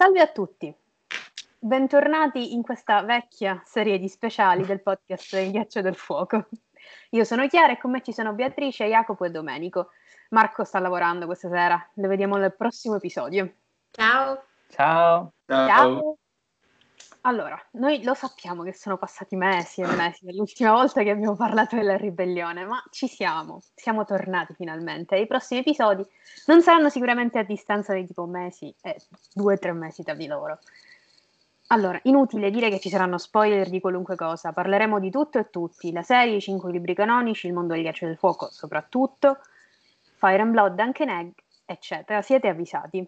Salve a tutti, bentornati in questa vecchia serie di speciali del podcast Il ghiaccio del fuoco. Io sono Chiara e con me ci sono Beatrice, Jacopo e Domenico. Marco sta lavorando questa sera, lo vediamo nel prossimo episodio. Ciao. Ciao. Ciao. Ciao. Allora, noi lo sappiamo che sono passati mesi e mesi dall'ultima volta che abbiamo parlato della ribellione, ma ci siamo, siamo tornati finalmente. I prossimi episodi non saranno sicuramente a distanza di tipo mesi e due o tre mesi tra di loro. Allora, inutile dire che ci saranno spoiler di qualunque cosa, parleremo di tutto e tutti, la serie, i cinque libri canonici, il mondo del ghiaccio del fuoco soprattutto, Fire and Blood, anche Neg, eccetera. Siete avvisati.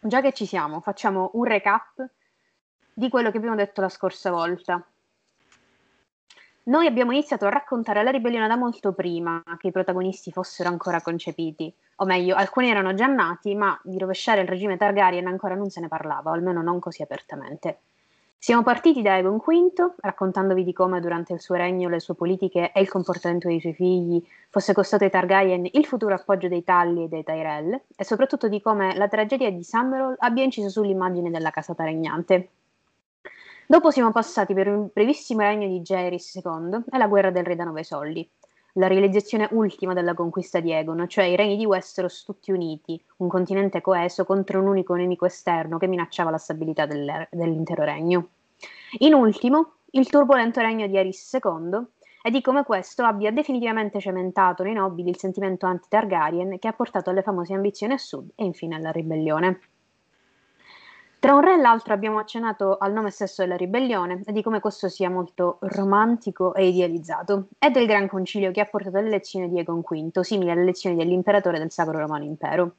Già che ci siamo, facciamo un recap di quello che abbiamo detto la scorsa volta. Noi abbiamo iniziato a raccontare la ribellione da molto prima che i protagonisti fossero ancora concepiti, o meglio, alcuni erano già nati, ma di rovesciare il regime Targaryen ancora non se ne parlava, o almeno non così apertamente. Siamo partiti da Egon V, raccontandovi di come durante il suo regno le sue politiche e il comportamento dei suoi figli fosse costato ai Targaryen il futuro appoggio dei Talli e dei Tyrell, e soprattutto di come la tragedia di Summerall abbia inciso sull'immagine della casata regnante. Dopo siamo passati per un brevissimo regno di Jaehaerys II e la guerra del re da nove soldi, la realizzazione ultima della conquista di Egon, cioè i regni di Westeros tutti uniti, un continente coeso contro un unico nemico esterno che minacciava la stabilità dell'intero regno. In ultimo, il turbolento regno di Aerys II e di come questo abbia definitivamente cementato nei nobili il sentimento anti-Targaryen che ha portato alle famose ambizioni a sud e infine alla ribellione. Tra un re e l'altro abbiamo accennato al nome stesso della ribellione e di come questo sia molto romantico e idealizzato, e del Gran Concilio che ha portato all'elezione di Egon V, simile alle elezioni dell'imperatore del Sacro Romano Impero.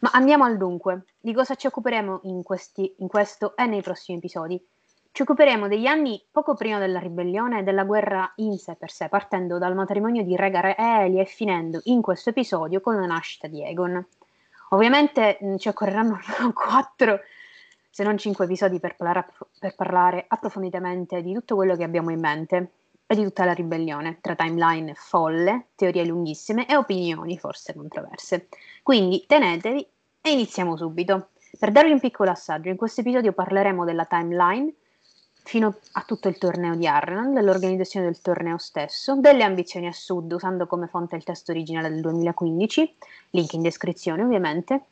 Ma andiamo al dunque. Di cosa ci occuperemo in, questi, in questo e nei prossimi episodi? Ci occuperemo degli anni poco prima della ribellione e della guerra in sé per sé, partendo dal matrimonio di Rhaegar e Elia e finendo in questo episodio con la nascita di Egon. Ovviamente mh, ci occorreranno quattro se non cinque episodi per parlare, per parlare approfonditamente di tutto quello che abbiamo in mente e di tutta la ribellione, tra timeline folle, teorie lunghissime e opinioni forse controverse. Quindi tenetevi e iniziamo subito. Per darvi un piccolo assaggio, in questo episodio parleremo della timeline fino a tutto il torneo di Arnan, dell'organizzazione del torneo stesso, delle ambizioni a sud usando come fonte il testo originale del 2015, link in descrizione ovviamente,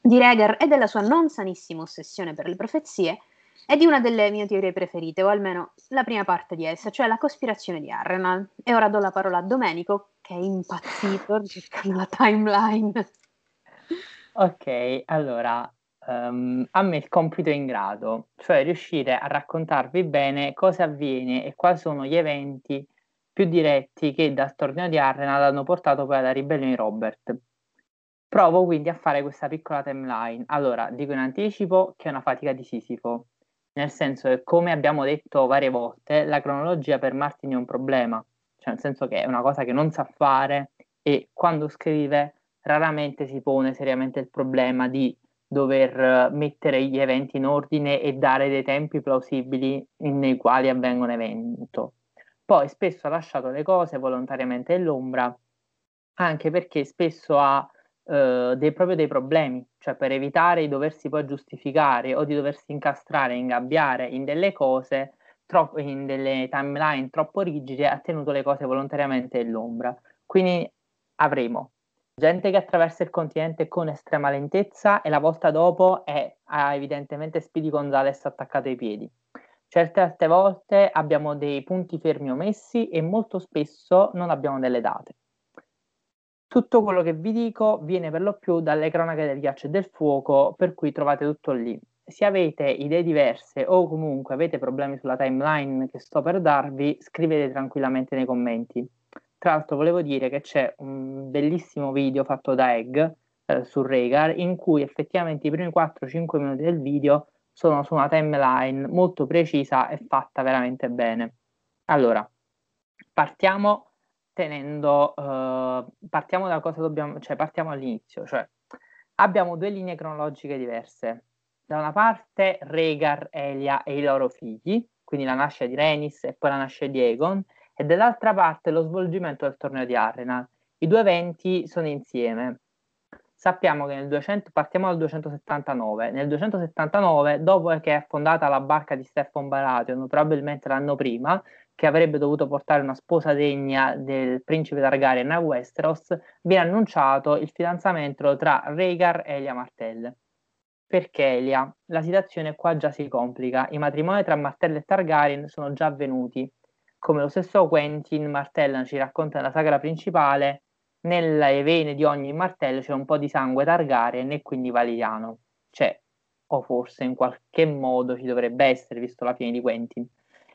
di Reger e della sua non sanissima ossessione per le profezie e di una delle mie teorie preferite, o almeno la prima parte di essa, cioè la cospirazione di Arrenal. E ora do la parola a Domenico, che è impazzito cercando la timeline. Ok, allora, um, a me il compito è in grado, cioè riuscire a raccontarvi bene cosa avviene e quali sono gli eventi più diretti che dal torneo di Arrenal hanno portato poi alla ribellione di Robert. Provo quindi a fare questa piccola timeline. Allora, dico in anticipo che è una fatica di Sisifo, nel senso che, come abbiamo detto varie volte, la cronologia per Martin è un problema, cioè nel senso che è una cosa che non sa fare e quando scrive raramente si pone seriamente il problema di dover mettere gli eventi in ordine e dare dei tempi plausibili nei quali avvenga un evento. Poi spesso ha lasciato le cose volontariamente nell'ombra, anche perché spesso ha eh, dei, proprio dei problemi, cioè per evitare di doversi poi giustificare o di doversi incastrare, ingabbiare in delle cose, troppo, in delle timeline troppo rigide, ha tenuto le cose volontariamente nell'ombra. Quindi avremo gente che attraversa il continente con estrema lentezza e la volta dopo è, ha evidentemente Speedy Gonzales attaccato ai piedi. Certe altre volte abbiamo dei punti fermi omessi e molto spesso non abbiamo delle date. Tutto quello che vi dico viene per lo più dalle cronache del ghiaccio e del fuoco, per cui trovate tutto lì. Se avete idee diverse o comunque avete problemi sulla timeline che sto per darvi, scrivete tranquillamente nei commenti. Tra l'altro volevo dire che c'è un bellissimo video fatto da Egg eh, su Rhaegar in cui effettivamente i primi 4-5 minuti del video sono su una timeline molto precisa e fatta veramente bene. Allora, partiamo tenendo, uh, partiamo da cosa dobbiamo, cioè partiamo all'inizio, cioè abbiamo due linee cronologiche diverse. Da una parte Rhaegar, Elia e i loro figli, quindi la nascita di Rhaenys e poi la nascita di Aegon, e dall'altra parte lo svolgimento del torneo di Arena. I due eventi sono insieme. sappiamo che nel 200, partiamo dal 279, nel 279, dopo che è affondata la barca di Stefan Baratheon, probabilmente l'anno prima, che avrebbe dovuto portare una sposa degna del principe Targaryen a Westeros, viene annunciato il fidanzamento tra Rhaegar e Elia Martell. Perché Elia? La situazione qua già si complica, i matrimoni tra Martell e Targaryen sono già avvenuti, come lo stesso Quentin Martell ci racconta nella sagra principale, nelle vene di ogni martello c'è un po' di sangue Targaryen e quindi Valeriano. Cioè, o forse in qualche modo ci dovrebbe essere, visto la fine di Quentin.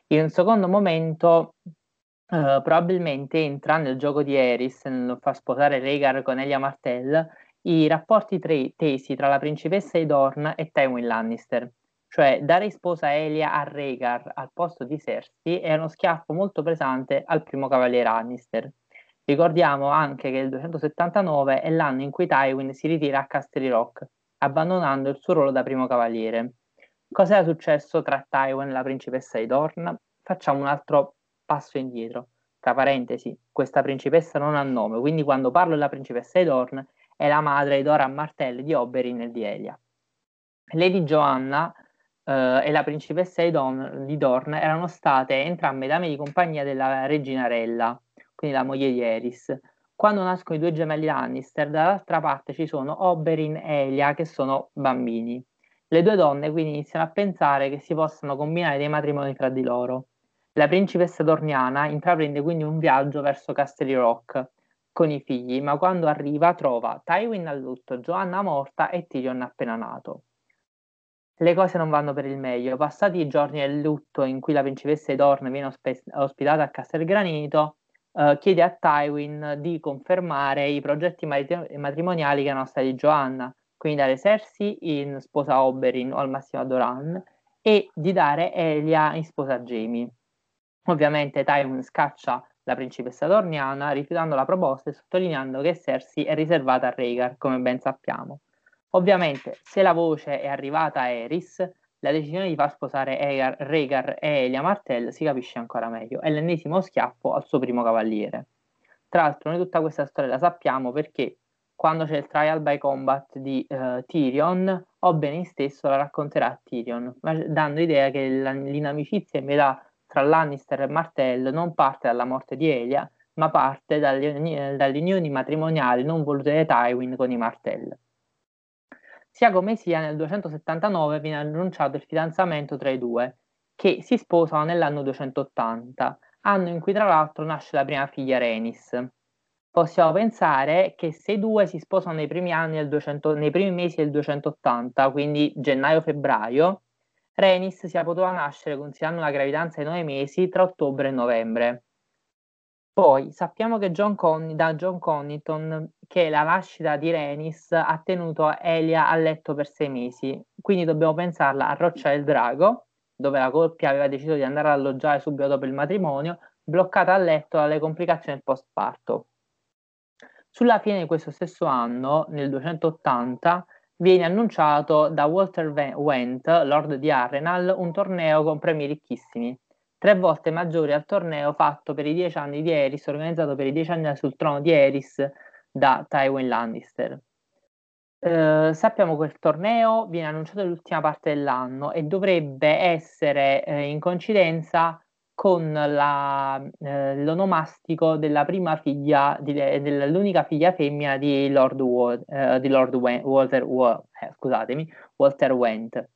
In un secondo momento, uh, probabilmente entra nel gioco di Eris, nel far sposare Rhaegar con Elia Martell, i rapporti tre- tesi tra la principessa Edorn e Tywin Lannister. Cioè, dare sposa Elia a Rhaegar al posto di Cersei è uno schiaffo molto pesante al primo cavaliere Lannister. Ricordiamo anche che il 279 è l'anno in cui Tywin si ritira a Casterly Rock, abbandonando il suo ruolo da primo cavaliere. Cosa era successo tra Tywin e la principessa di Dorn? Facciamo un altro passo indietro. Tra parentesi, questa principessa non ha nome, quindi quando parlo della principessa di Dorn è la madre di Dora Martell, di Oberyn e di Elia. Lady Joanna eh, e la principessa di, Don, di Dorn erano state entrambe dame di compagnia della regina Rella, quindi la moglie di Eris. Quando nascono i due gemelli Lannister, dall'altra parte ci sono Oberyn e Elia che sono bambini. Le due donne quindi iniziano a pensare che si possano combinare dei matrimoni fra di loro. La principessa Dorniana intraprende quindi un viaggio verso Casterly Rock con i figli, ma quando arriva trova Tywin a lutto, Joanna morta e Tyrion appena nato. Le cose non vanno per il meglio. Passati i giorni del lutto in cui la principessa Dorn viene ospe- ospitata a Castelgranito, uh, chiede a Tywin di confermare i progetti marit- matrimoniali che erano stati Joanna, quindi dare Cersei in sposa Oberyn o al massimo a Doran e di dare Elia in sposa Jamie. Ovviamente Tywin scaccia la principessa Dorniana rifiutando la proposta e sottolineando che Cersei è riservata a Rhaegar, come ben sappiamo. Ovviamente, se la voce è arrivata a Eris, la decisione di far sposare Egar, Rhaegar e Elia Martell si capisce ancora meglio. È l'ennesimo schiaffo al suo primo cavaliere. Tra l'altro, noi tutta questa storia la sappiamo perché quando c'è il trial by combat di uh, Tyrion, Oberyn stesso la racconterà a Tyrion, dando idea che la, l'inamicizia in metà tra Lannister e Martell non parte dalla morte di Elia, ma parte dalle, dalle unioni matrimoniali non volute da Tywin con i Martell. Sia come sia, nel 279 viene annunciato il fidanzamento tra i due, che si sposano nell'anno 280, anno in cui tra l'altro nasce la prima figlia Renis. Possiamo pensare che se i due si sposano nei primi, anni 200, nei primi mesi del 280, quindi gennaio-febbraio, Renis sia potuta nascere considerando una gravidanza di nove mesi tra ottobre e novembre. Poi sappiamo che John Con- da John Connington che la nascita di Renis ha tenuto Elia a letto per sei mesi, quindi dobbiamo pensarla a Roccia del Drago, dove la coppia aveva deciso di andare ad alloggiare subito dopo il matrimonio, bloccata a letto dalle complicazioni del postparto. Sulla fine di questo stesso anno, nel 280, viene annunciato da Walter Wendt, Lord di Arrenal, un torneo con premi ricchissimi tre volte maggiori al torneo fatto per i dieci anni di Eris, organizzato per i dieci anni sul trono di Eris da Tywin Lannister. Eh, sappiamo che il torneo viene annunciato nell'ultima parte dell'anno e dovrebbe essere eh, in coincidenza con la, eh, l'onomastico della prima figlia, di, dell'unica figlia femmina di Lord, Wa- eh, di Lord Walter, Wa- eh, Walter Wendt.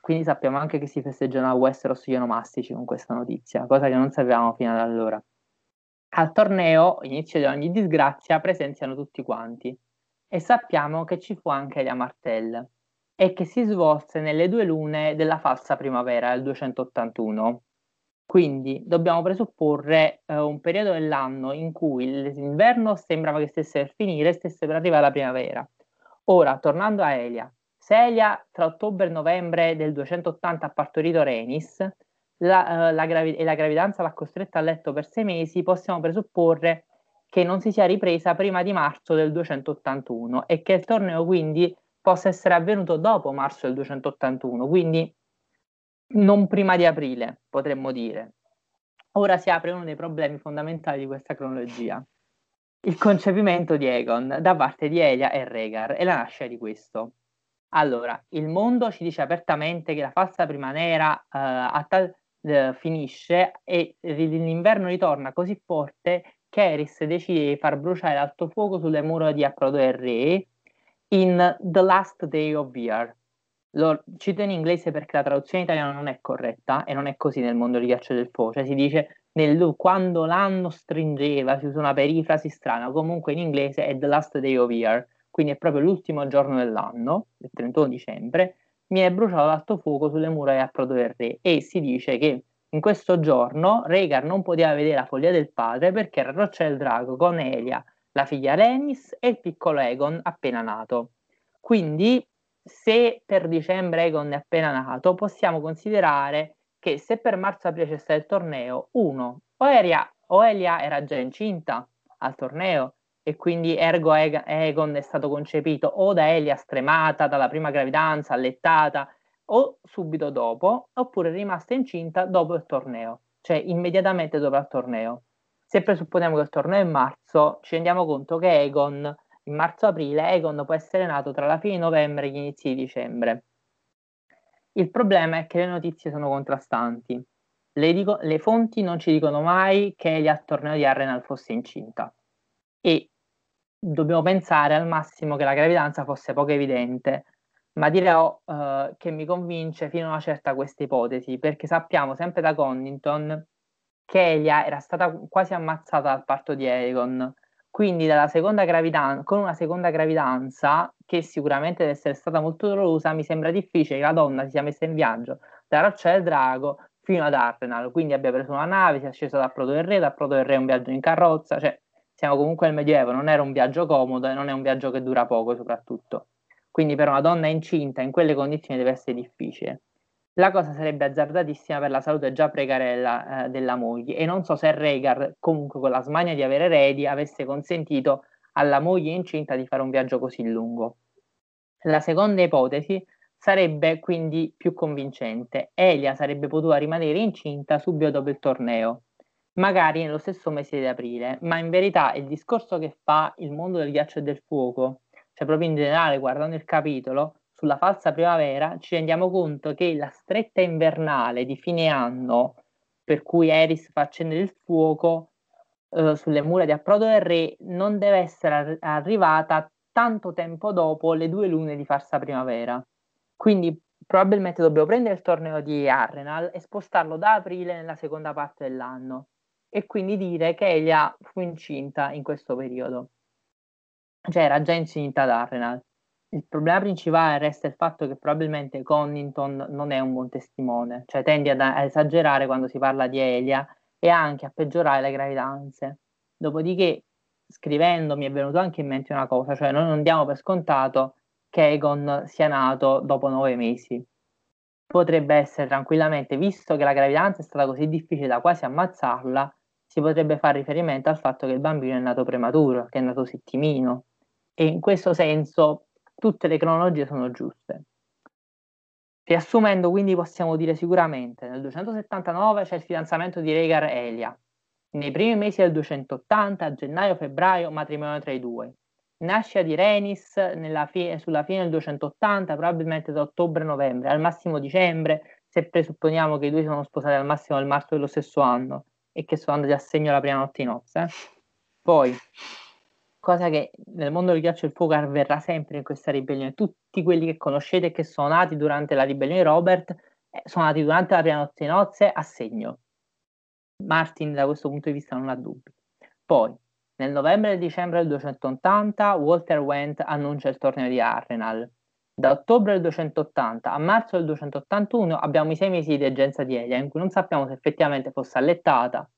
Quindi sappiamo anche che si festeggiano a Westeros gli onomastici con questa notizia, cosa che non sapevamo fino ad allora. Al torneo, inizio di ogni disgrazia, presenziano tutti quanti e sappiamo che ci fu anche Elia Martell e che si svolse nelle due lune della falsa primavera del 281. Quindi dobbiamo presupporre eh, un periodo dell'anno in cui l'inverno sembrava che stesse per finire e stesse per arrivare la primavera. Ora, tornando a Elia, Celia tra ottobre e novembre del 280 ha partorito Renis la, uh, la gravi- e la gravidanza l'ha costretta a letto per sei mesi, possiamo presupporre che non si sia ripresa prima di marzo del 281 e che il torneo quindi possa essere avvenuto dopo marzo del 281, quindi non prima di aprile, potremmo dire. Ora si apre uno dei problemi fondamentali di questa cronologia. il concepimento di Egon da parte di Elia e Rhaegar e la nascita di questo. Allora, il mondo ci dice apertamente che la falsa prima nera uh, tal, uh, finisce e l'inverno ritorna così forte che Eris decide di far bruciare l'alto fuoco sulle mura di Approdo del Re in The Last Day of Year. Lo cito in inglese perché la traduzione italiana non è corretta e non è così nel mondo di Ghiaccio del Fuoco, cioè si dice nel, quando l'anno stringeva, si usa una perifrasi strana, comunque in inglese è The Last Day of Year, quindi è proprio l'ultimo giorno dell'anno, il 31 dicembre, viene bruciato l'alto fuoco sulle mura di Approdo del Re. E si dice che in questo giorno Rhaegar non poteva vedere la follia del padre perché era roccia del drago con Elia, la figlia Renis e il piccolo Egon appena nato. Quindi, se per dicembre Egon è appena nato, possiamo considerare che se per marzo-aprile c'è stato il torneo, uno, o Elia, o Elia era già incinta al torneo e quindi ergo Egon è stato concepito o da Elia stremata dalla prima gravidanza, allettata o subito dopo, oppure rimasta incinta dopo il torneo, cioè immediatamente dopo il torneo. Se presupponiamo che il torneo è in marzo, ci rendiamo conto che Egon, in marzo-aprile, Egon può essere nato tra la fine di novembre e gli inizi di dicembre. Il problema è che le notizie sono contrastanti. Le, dico, le fonti non ci dicono mai che Elia al torneo di Arrenal fosse incinta e dobbiamo pensare al massimo che la gravidanza fosse poco evidente ma dirò uh, che mi convince fino a una certa questa ipotesi, perché sappiamo sempre da Connington che Elia era stata quasi ammazzata dal parto di Aegon, quindi gravidanza, con una seconda gravidanza, che sicuramente deve essere stata molto dolorosa, mi sembra difficile che la donna si sia messa in viaggio da Roccia del Drago fino ad Arsenal, quindi abbia preso una nave, si è scesa da Proto del Re, da Proto del Re un viaggio in carrozza, cioè siamo comunque nel Medioevo, non era un viaggio comodo e non è un viaggio che dura poco soprattutto. Quindi per una donna incinta in quelle condizioni deve essere difficile. La cosa sarebbe azzardatissima per la salute già precarella eh, della moglie e non so se Rhaegar, comunque con la smania di avere eredi, avesse consentito alla moglie incinta di fare un viaggio così lungo. La seconda ipotesi sarebbe quindi più convincente. Elia sarebbe potuta rimanere incinta subito dopo il torneo, magari nello stesso mese di aprile, ma in verità il discorso che fa il mondo del ghiaccio e del fuoco cioè proprio in generale guardando il capitolo, sulla falsa primavera, ci rendiamo conto che la stretta invernale di fine anno, per cui Eris fa accendere il fuoco eh, sulle mura di approdo del re, non deve essere ar- arrivata tanto tempo dopo le due lune di falsa primavera. Quindi probabilmente dobbiamo prendere il torneo di Arrenal e spostarlo da aprile nella seconda parte dell'anno e quindi dire che Elia fu incinta in questo periodo cioè era già incinta ad Arsenal. Il problema principale resta il fatto che probabilmente Connington non è un buon testimone, cioè tende ad, a esagerare quando si parla di Elia e anche a peggiorare le gravidanze. Dopodiché, scrivendo, mi è venuto anche in mente una cosa, cioè noi non diamo per scontato che Egon sia nato dopo nove mesi. Potrebbe essere tranquillamente, visto che la gravidanza è stata così difficile da quasi ammazzarla, si potrebbe fare riferimento al fatto che il bambino è nato prematuro, che è nato settimino, e in questo senso tutte le cronologie sono giuste. Riassumendo, quindi possiamo dire sicuramente nel 279 c'è il fidanzamento di Rhaegar e Elia. Nei primi mesi del 280, gennaio-febbraio, matrimonio tra i due. Nascita di Renis fi- sulla fine del 280, probabilmente da ottobre-novembre, al massimo dicembre, se presupponiamo che i due sono sposati al massimo del marzo dello stesso anno e che sono andati a segno la prima notte di nozze. Poi cosa che nel mondo del ghiaccio e il fuoco avverrà sempre in questa ribellione. Tutti quelli che conoscete che sono nati durante la ribellione di Robert eh, sono nati durante la prima notte di nozze a segno. Martin da questo punto di vista non ha dubbi. Poi, nel novembre e dicembre del 280, Walter Wendt annuncia il torneo di Arrenal. Da ottobre del 280 a marzo del 281 abbiamo i sei mesi di degenza di Elia, in cui non sappiamo se effettivamente fosse allettata,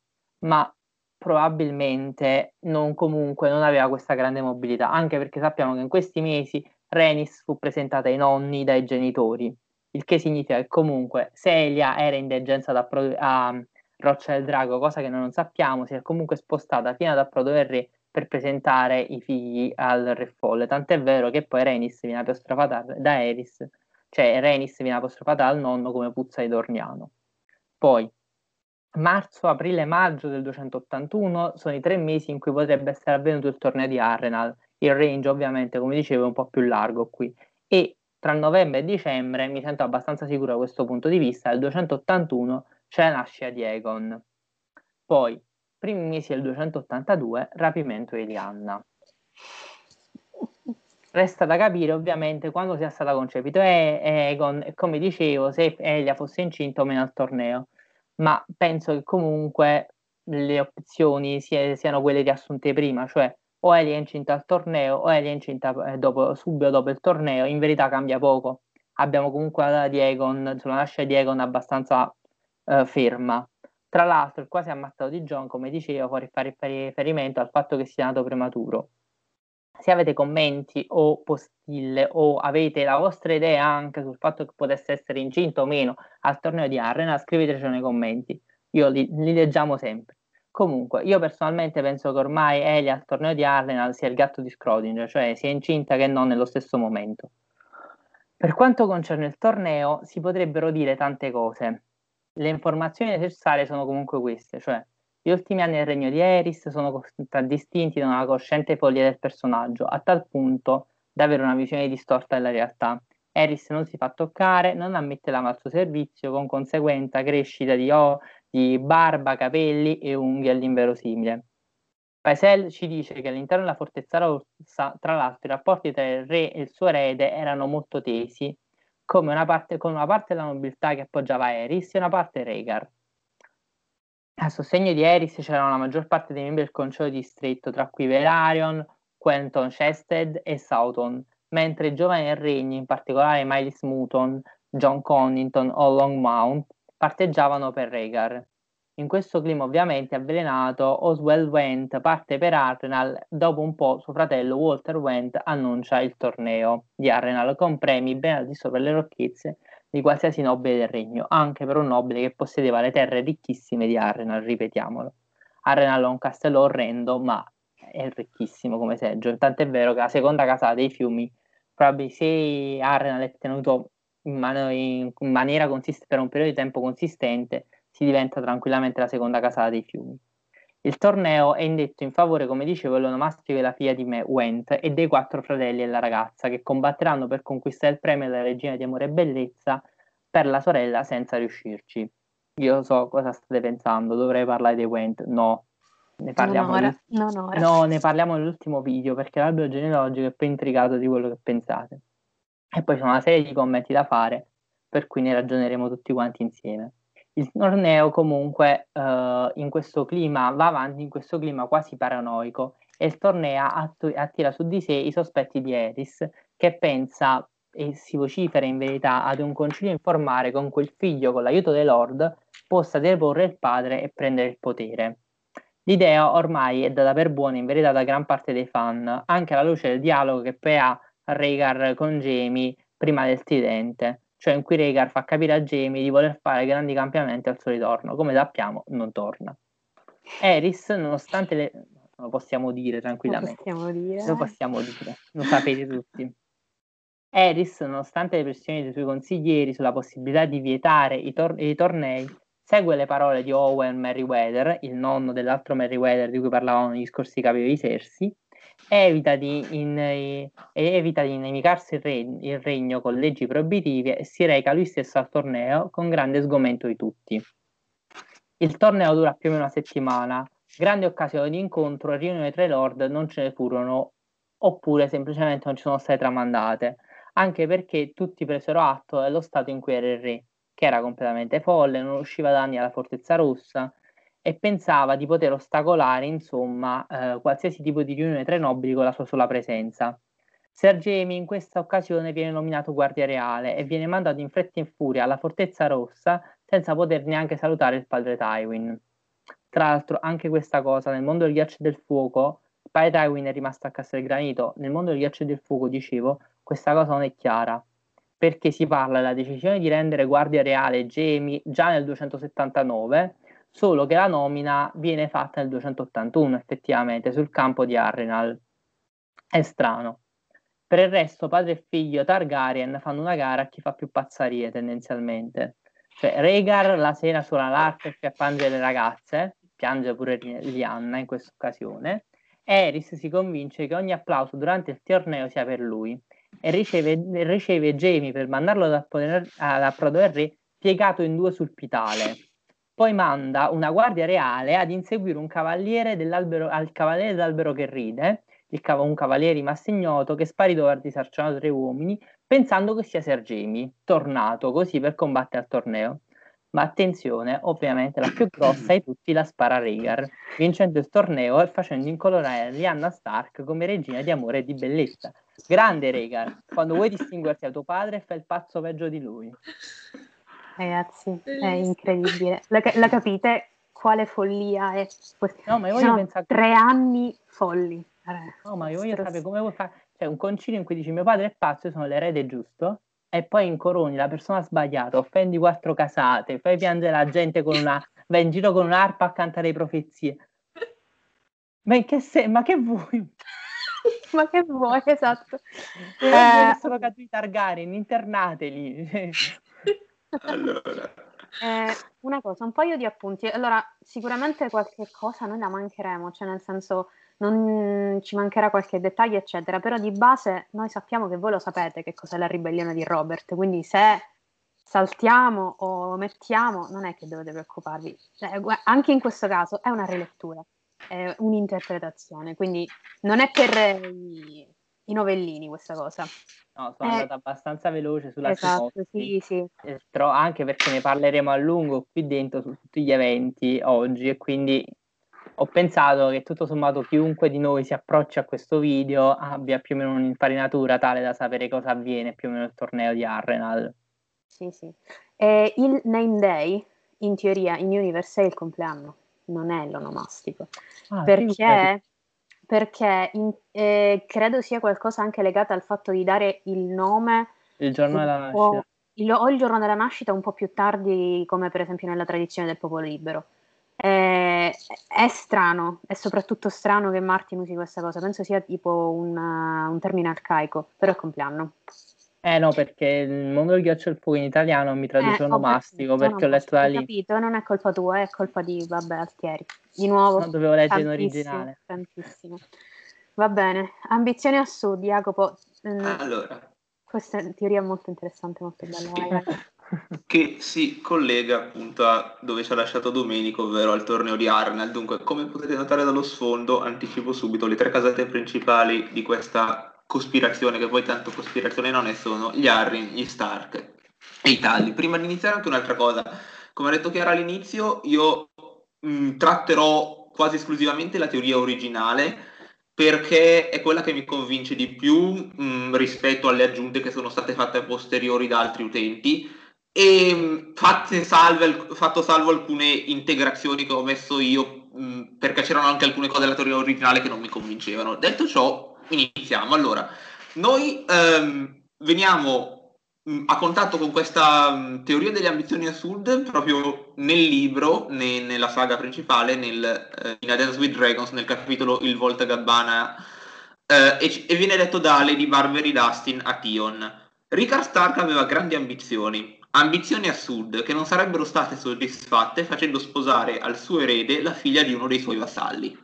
ma probabilmente non comunque non aveva questa grande mobilità, anche perché sappiamo che in questi mesi Renis fu presentata ai nonni dai genitori, il che significa che comunque se Elia era in degenza da Pro- a Roccia del Drago, cosa che noi non sappiamo, si è comunque spostata fino ad Approdo del Re per presentare i figli al Re Folle, tant'è vero che poi Renis viene apostrofata da Eris, cioè Renis viene apostrofata dal nonno come puzza di Dorniano. Poi marzo, aprile, maggio del 281 sono i tre mesi in cui potrebbe essere avvenuto il torneo di Arrenal. Il range ovviamente, come dicevo, è un po' più largo qui. E tra novembre e dicembre, mi sento abbastanza sicuro da questo punto di vista, del 281 c'è la nascita di Egon. Poi, primi mesi del 282, rapimento di Lianna. Resta da capire ovviamente quando sia stata concepito Egon e come dicevo se Elia fosse incinta o meno al torneo, ma penso che comunque le opzioni siano quelle riassunte prima, cioè o Elia è incinta al torneo o Elia è incinta eh, dopo, subito dopo il torneo, in verità cambia poco. Abbiamo comunque la data di Egon, sulla nascita di Egon abbastanza eh, ferma. Tra l'altro il quasi ammazzato di John, come dicevo, fare riferimento al fatto che sia nato prematuro se avete commenti o postille o avete la vostra idea anche sul fatto che potesse essere incinto o meno al torneo di Arena, scriveteci nei commenti. Io li, li, leggiamo sempre. Comunque, io personalmente penso che ormai Elia al torneo di Arena sia il gatto di Schrödinger, cioè sia incinta che non nello stesso momento. Per quanto concerne il torneo, si potrebbero dire tante cose. Le informazioni necessarie sono comunque queste, cioè gli ultimi anni del regno di Eris sono contraddistinti da una cosciente follia del personaggio, a tal punto da avere una visione distorta della realtà. Eris non si fa toccare, non ammette l'amo al suo servizio, con conseguenza crescita di, o, di barba, capelli e unghie all'inverosimile. Paisel ci dice che all'interno della fortezza rossa, tra l'altro, i rapporti tra il re e il suo erede erano molto tesi, come una parte, con una parte della nobiltà che appoggiava Eris e una parte Rhaegar. A sostegno di Eris c'erano la maggior parte dei membri del Consiglio di Distretto, tra cui Velaryon, Quentin Chested e Sauton, mentre i giovani del regno, in particolare Miles Mouton, John Connington o Longmount, parteggiavano per Rhaegar. In questo clima ovviamente avvelenato, Oswell Went parte per Arrenal, dopo un po' suo fratello Walter Went annuncia il torneo di Arrenal con premi ben al di sopra le rocchezze di qualsiasi nobile del regno, anche per un nobile che possedeva le terre ricchissime di Arrenal, ripetiamolo. Arrenal è un castello orrendo, ma è ricchissimo come seggio, tant'è vero che la seconda casa dei fiumi, probabilmente se Arrenal è tenuto in, man- in maniera consistente per un periodo di tempo consistente, si diventa tranquillamente la seconda casa dei fiumi. Il torneo è indetto in favore, come dicevo, dell'onomastico della figlia di me, Went, e dei quattro fratelli e la ragazza, che combatteranno per conquistare il premio della regina di amore e bellezza per la sorella senza riuscirci. Io so cosa state pensando, dovrei parlare dei Went? No, ne parliamo, non ora, non ora. No, ne parliamo nell'ultimo video, perché l'albero genealogico è più intricato di quello che pensate. E poi c'è una serie di commenti da fare, per cui ne ragioneremo tutti quanti insieme il torneo comunque uh, in questo clima va avanti in questo clima quasi paranoico e il torneo att- attira su di sé i sospetti di Eris che pensa e si vocifera in verità ad un concilio informale con cui il figlio con l'aiuto dei lord possa deporre il padre e prendere il potere. L'idea ormai è data per buona in verità da gran parte dei fan, anche alla luce del dialogo che ha Rhaegar con Jamie prima del tridente cioè in cui Rhaegar fa capire a Jamie di voler fare grandi cambiamenti al suo ritorno. Come sappiamo, non torna. Eris, nonostante le... lo possiamo dire tranquillamente. Lo possiamo dire. Lo possiamo dire, lo sapete tutti. Eris, nonostante le pressioni dei suoi consiglieri sulla possibilità di vietare i, tor- i tornei, segue le parole di Owen Merriweather, il nonno dell'altro Merriweather di cui parlavamo negli scorsi capitoli di Cersei, evita di, in, evita di inimicarsi il, re, il regno con leggi proibitive e si reca lui stesso al torneo con grande sgomento di tutti. Il torneo dura più o meno una settimana, grandi occasioni di incontro e riunioni tra i lord non ce ne furono, oppure semplicemente non ci sono state tramandate, anche perché tutti presero atto dello stato in cui era il re, che era completamente folle, non usciva da anni alla Fortezza Rossa, e pensava di poter ostacolare, insomma, eh, qualsiasi tipo di riunione tra i nobili con la sua sola presenza. Ser Jamie in questa occasione viene nominato guardia reale e viene mandato in fretta e in furia alla Fortezza Rossa senza poter neanche salutare il padre Tywin. Tra l'altro, anche questa cosa, nel mondo del ghiaccio e del fuoco, padre Tywin è rimasto a Castelgranito, nel mondo del ghiaccio e del fuoco, dicevo, questa cosa non è chiara, perché si parla della decisione di rendere guardia reale Jamie già nel 279 solo che la nomina viene fatta nel 281 effettivamente sul campo di Arrenal. È strano. Per il resto padre e figlio Targaryen fanno una gara a chi fa più pazzarie tendenzialmente. Cioè, Rhaegar la sera suona l'arpa e fa piangere le ragazze, piange pure Lianna in questa occasione, Eris si convince che ogni applauso durante il torneo sia per lui e riceve, riceve Jamie per mandarlo ad, approdo del re piegato in due sul pitale. Poi manda una guardia reale ad inseguire un cavaliere dell'albero, al cavaliere dell'albero che ride, cav- un cavaliere rimasto ignoto che sparito aver disarcionato tre uomini, pensando che sia Ser Jamie, tornato così per combattere al torneo. Ma attenzione, ovviamente la più grossa di tutti la spara Rhaegar, vincendo il torneo e facendo incolorare Lyanna Stark come regina di amore e di bellezza. Grande Rhaegar, quando vuoi distinguerti da tuo padre fai il pazzo peggio di lui. Ragazzi, è incredibile. La, la capite quale follia è? No, ma io voglio pensare... Tre anni folli. No, ma io voglio sapere come vuoi fare... Cioè, un concilio in cui dici mio padre è pazzo, io sono l'erede giusto, e poi incoroni la persona sbagliata, offendi quattro casate, fai piangere la gente con una... vai in giro con un'arpa a cantare profezie. Ma che, se... ma che vuoi? ma che vuoi, esatto. Eh, sono caduti Targaryen, internateli. Allora. Eh, una cosa, un paio di appunti. Allora, sicuramente qualche cosa noi la mancheremo, cioè nel senso non ci mancherà qualche dettaglio, eccetera, però di base noi sappiamo che voi lo sapete che cos'è la ribellione di Robert, quindi se saltiamo o mettiamo non è che dovete preoccuparvi, cioè, anche in questo caso è una rilettura, è un'interpretazione, quindi non è per i novellini questa cosa. No, sono eh, andata abbastanza veloce sulla esatto, sì, sì. anche perché ne parleremo a lungo qui dentro su tutti gli eventi oggi e quindi ho pensato che tutto sommato chiunque di noi si approcci a questo video abbia più o meno un'infarinatura tale da sapere cosa avviene più o meno il torneo di Arrenal. Sì, sì. E il name day, in teoria, in Universe è il compleanno, non è l'onomastico. Ah, perché perché in, eh, credo sia qualcosa anche legato al fatto di dare il nome il giorno della nascita. Il, o il giorno della nascita un po' più tardi, come per esempio nella tradizione del popolo libero. Eh, è strano, è soprattutto strano che Martin usi questa cosa, penso sia tipo una, un termine arcaico, però è compleanno. Eh no, perché il mondo del ghiaccio e il fuoco in italiano mi traduce eh, onomastico, perché ho letto da lì. Capito, non è colpa tua, è colpa di, vabbè, Altieri. Di nuovo. No, dovevo leggere in originale. Tantissimo. Va bene, ambizioni a sud, Jacopo. Mm, allora. Questa è teoria molto interessante, molto bella. Che si collega appunto a dove ci ha lasciato Domenico, ovvero al torneo di Arnold. Dunque, come potete notare dallo sfondo, anticipo subito le tre casate principali di questa cospirazione, che poi tanto cospirazione non è, sono gli Arryn, gli Stark e i Talli. Prima di iniziare anche un'altra cosa, come ha detto Chiara all'inizio, io mh, tratterò quasi esclusivamente la teoria originale, perché è quella che mi convince di più mh, rispetto alle aggiunte che sono state fatte a posteriori da altri utenti e salve, fatto salvo alcune integrazioni che ho messo io mh, perché c'erano anche alcune cose della teoria originale che non mi convincevano. Detto ciò, iniziamo. Allora, noi ehm, veniamo mh, a contatto con questa mh, teoria delle ambizioni a sud proprio nel libro, ne, nella saga principale, nel, eh, in A Dance with Dragons, nel capitolo Il Volta Gabbana, eh, e, e viene detto da Lady Barbary Dustin a Tion. Ricard Stark aveva grandi ambizioni, Ambizioni a sud che non sarebbero state soddisfatte facendo sposare al suo erede la figlia di uno dei suoi vassalli.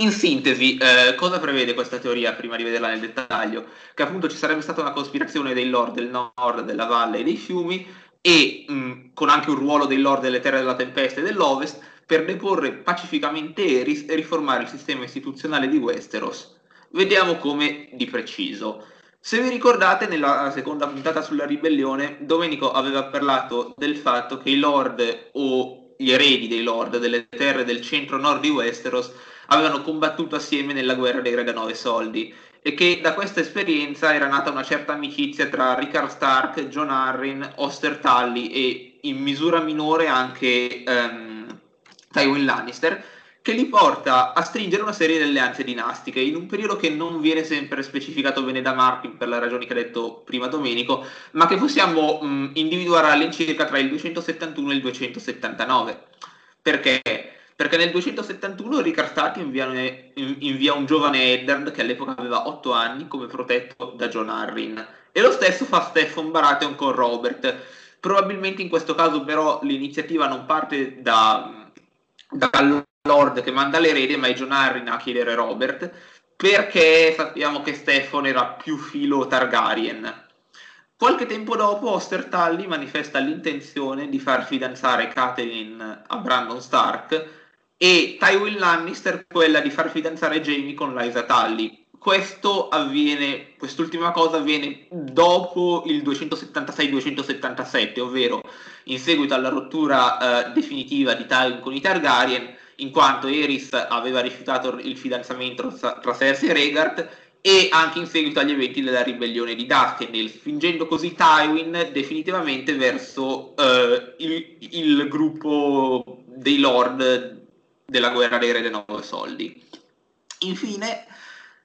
In sintesi, eh, cosa prevede questa teoria prima di vederla nel dettaglio? Che appunto ci sarebbe stata una cospirazione dei lord del nord, della valle e dei fiumi e mh, con anche un ruolo dei lord delle terre della tempesta e dell'ovest per deporre pacificamente Eris e riformare il sistema istituzionale di Westeros. Vediamo come di preciso. Se vi ricordate, nella seconda puntata sulla ribellione, Domenico aveva parlato del fatto che i lord o gli eredi dei lord delle terre del centro-nord di Westeros avevano combattuto assieme nella guerra dei Re da Nove Soldi e che da questa esperienza era nata una certa amicizia tra Rickard Stark, John Arryn, Oster Tully e in misura minore anche um, Tywin Lannister che li porta a stringere una serie di alleanze dinastiche in un periodo che non viene sempre specificato bene da Martin per le ragioni che ha detto prima Domenico, ma che possiamo mh, individuare all'incirca tra il 271 e il 279. Perché? Perché nel 271 Ricard Stark invia, invia un giovane Eddard che all'epoca aveva 8 anni come protetto da John Arryn e lo stesso fa Stefan Baratheon con Robert Probabilmente in questo caso però l'iniziativa non parte da, dal Lord che manda l'erede, ma è John Arryn a chiedere Robert, perché sappiamo che Stefan era più filo Targaryen. Qualche tempo dopo Oster Tully manifesta l'intenzione di far fidanzare Catelyn a Brandon Stark e Tywin Lannister quella di far fidanzare Jamie con Liza Tully. Questo avviene, quest'ultima cosa avviene dopo il 276-277, ovvero in seguito alla rottura eh, definitiva di Tywin con i Targaryen, in quanto Eris aveva rifiutato il fidanzamento tra Cersei e Rhaegar e anche in seguito agli eventi della ribellione di Duskendale, spingendo così Tywin definitivamente verso uh, il, il, gruppo dei Lord della guerra dei Re dei Nove Soldi. Infine,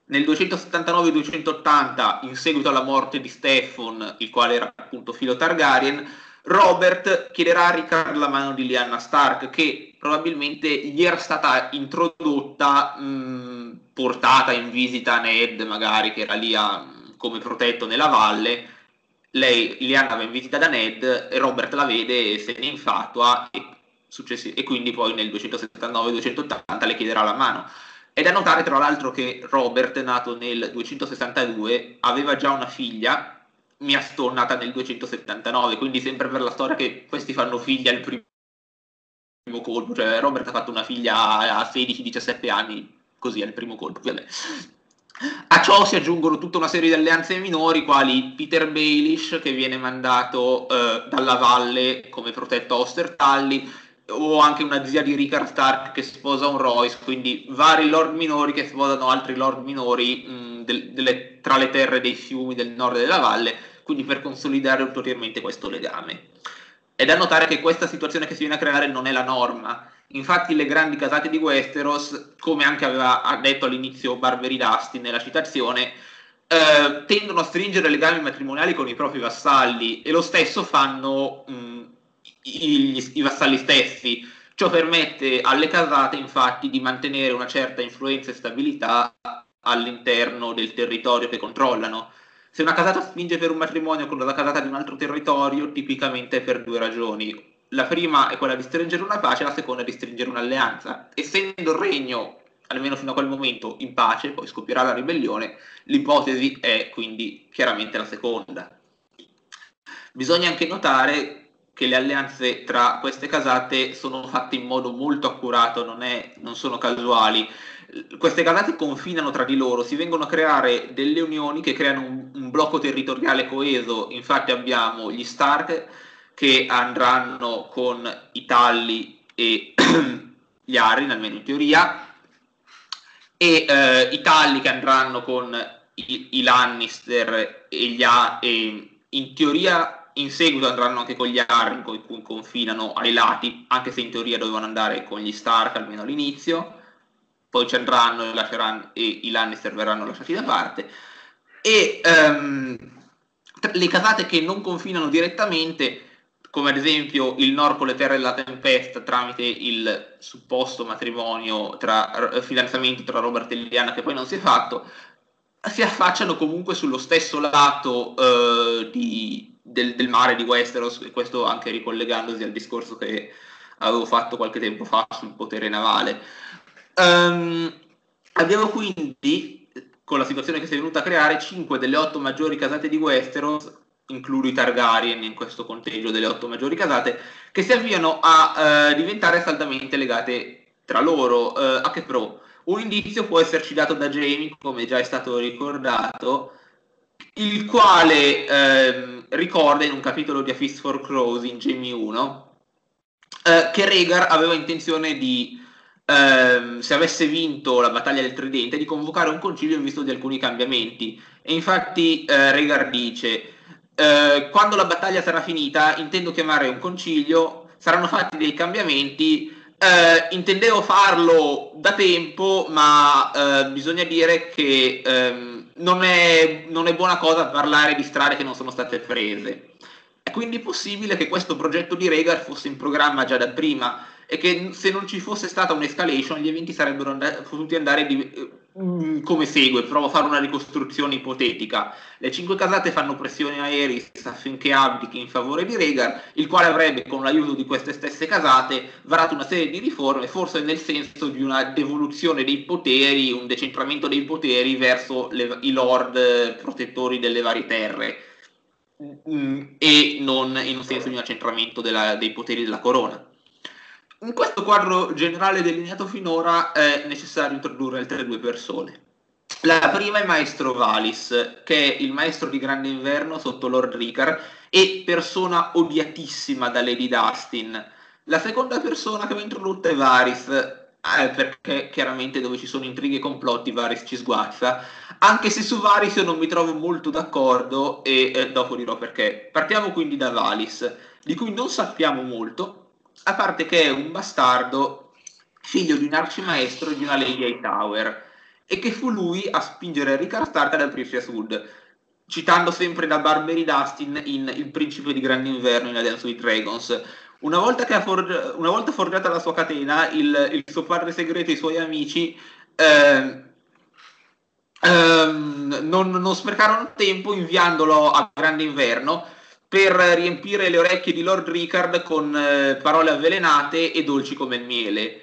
nel 279-280, in seguito alla morte di Stefan, il quale era appunto filo Targaryen, Robert chiederà a Rickard la mano di Lyanna Stark, che probabilmente gli era stata introdotta, mh, portata in visita a Ned, magari che era lì a, come protetto nella valle. Lei, Lyanna, va in visita da Ned e Robert la vede e se ne infatua e, successi- e quindi poi nel 279-280 le chiederà la mano. È da notare tra l'altro che Robert, nato nel 262, aveva già una figlia mia stornata nel 279, quindi sempre per la storia che questi fanno figli al primo colpo, cioè Robert ha fatto una figlia a 16-17 anni, così al primo colpo. Vabbè. A ciò si aggiungono tutta una serie di alleanze minori, quali Peter Baelish, che viene mandato eh, dalla valle come protetto a Ostertalli, o anche una zia di Rickard Stark che sposa un Royce, quindi vari lord minori che sposano altri lord minori mh, del, delle, tra le terre dei fiumi del nord della valle, quindi per consolidare ulteriormente questo legame. È da notare che questa situazione che si viene a creare non è la norma. Infatti le grandi casate di Westeros, come anche aveva detto all'inizio Barberi Dustin nella citazione, eh, tendono a stringere legami matrimoniali con i propri vassalli e lo stesso fanno mh, i, i vassalli stessi. Ciò permette alle casate infatti di mantenere una certa influenza e stabilità all'interno del territorio che controllano. Se una casata spinge per un matrimonio con la casata di un altro territorio, tipicamente è per due ragioni. La prima è quella di stringere una pace, la seconda è di stringere un'alleanza. Essendo il regno, almeno fino a quel momento, in pace, poi scoppierà la ribellione, l'ipotesi è quindi chiaramente la seconda. Bisogna anche notare che le alleanze tra queste casate sono fatte in modo molto accurato, non, è, non sono casuali. Queste casate confinano tra di loro, si vengono a creare delle unioni che creano un, un blocco territoriale coeso, infatti abbiamo gli Stark che andranno con i Talli e gli Arryn, almeno in teoria, e eh, i Talli che andranno con i, i Lannister e gli A, e in teoria in seguito andranno anche con gli Arryn con cui confinano ai lati, anche se in teoria dovevano andare con gli Stark almeno all'inizio poi ci andranno e, lasceranno, e i Lannister verranno lasciati da parte. E um, le casate che non confinano direttamente, come ad esempio il Nord con le terre della tempesta tramite il supposto matrimonio tra fidanzamento tra Robert e Liliana che poi non si è fatto, si affacciano comunque sullo stesso lato uh, di, del, del, mare di Westeros, e questo anche ricollegandosi al discorso che avevo fatto qualche tempo fa sul potere navale. Um, abbiamo quindi, con la situazione che si è venuta a creare, 5 delle 8 maggiori casate di Westeros, includo i Targaryen in questo conteggio delle 8 maggiori casate, che si avviano a uh, diventare saldamente legate tra loro. Uh, a che pro? Un indizio può esserci dato da Jamie, come già è stato ricordato, il quale ehm, ricorda in un capitolo di A Fist for Crows in Jamie 1 eh, che Rhaegar aveva intenzione di ehm, se avesse vinto la battaglia del Tridente, di convocare un concilio in vista di alcuni cambiamenti. E infatti eh, Rhaegar dice, eh, quando la battaglia sarà finita, intendo chiamare un concilio, saranno fatti dei cambiamenti. Eh, intendevo farlo da tempo, ma eh, bisogna dire che ehm, non è, non è buona cosa parlare di strade che non sono state prese. È quindi possibile che questo progetto di Rhaegar fosse in programma già da prima, e che se non ci fosse stata un'escalation gli eventi sarebbero and- potuti andare di- come segue, provo a fare una ricostruzione ipotetica. Le cinque casate fanno pressione a Eris affinché abdichi in favore di Rhaegar, il quale avrebbe, con l'aiuto di queste stesse casate, varato una serie di riforme, forse nel senso di una devoluzione dei poteri, un decentramento dei poteri verso le, i lord protettori delle varie terre, mm, e non in un senso di un accentramento della, dei poteri della corona. In questo quadro generale delineato finora è necessario introdurre altre due persone. La prima è Maestro Valis, che è il maestro di Grande Inverno sotto Lord Ricard e persona odiatissima da Lady Dustin. La seconda persona che va introdotta è Varys, eh, perché chiaramente dove ci sono intrighi e complotti Varys ci sguazza, anche se su Varys io non mi trovo molto d'accordo e eh, dopo dirò perché. Partiamo quindi da Valis, di cui non sappiamo molto, a parte che è un bastardo figlio di un arcimaestro di una Lady Hightower e che fu lui a spingere Ricard Stark dal Princess Wood citando sempre da Barbary Dustin in Il principe di Grande Inverno in Alliance with Dragons. Una volta, che ha forg- una volta forgiata la sua catena il, il, suo padre segreto e i suoi amici eh, ehm, non, non sprecarono tempo inviandolo a Grande Inverno per riempire le orecchie di Lord Ricard con eh, parole avvelenate e dolci come il miele.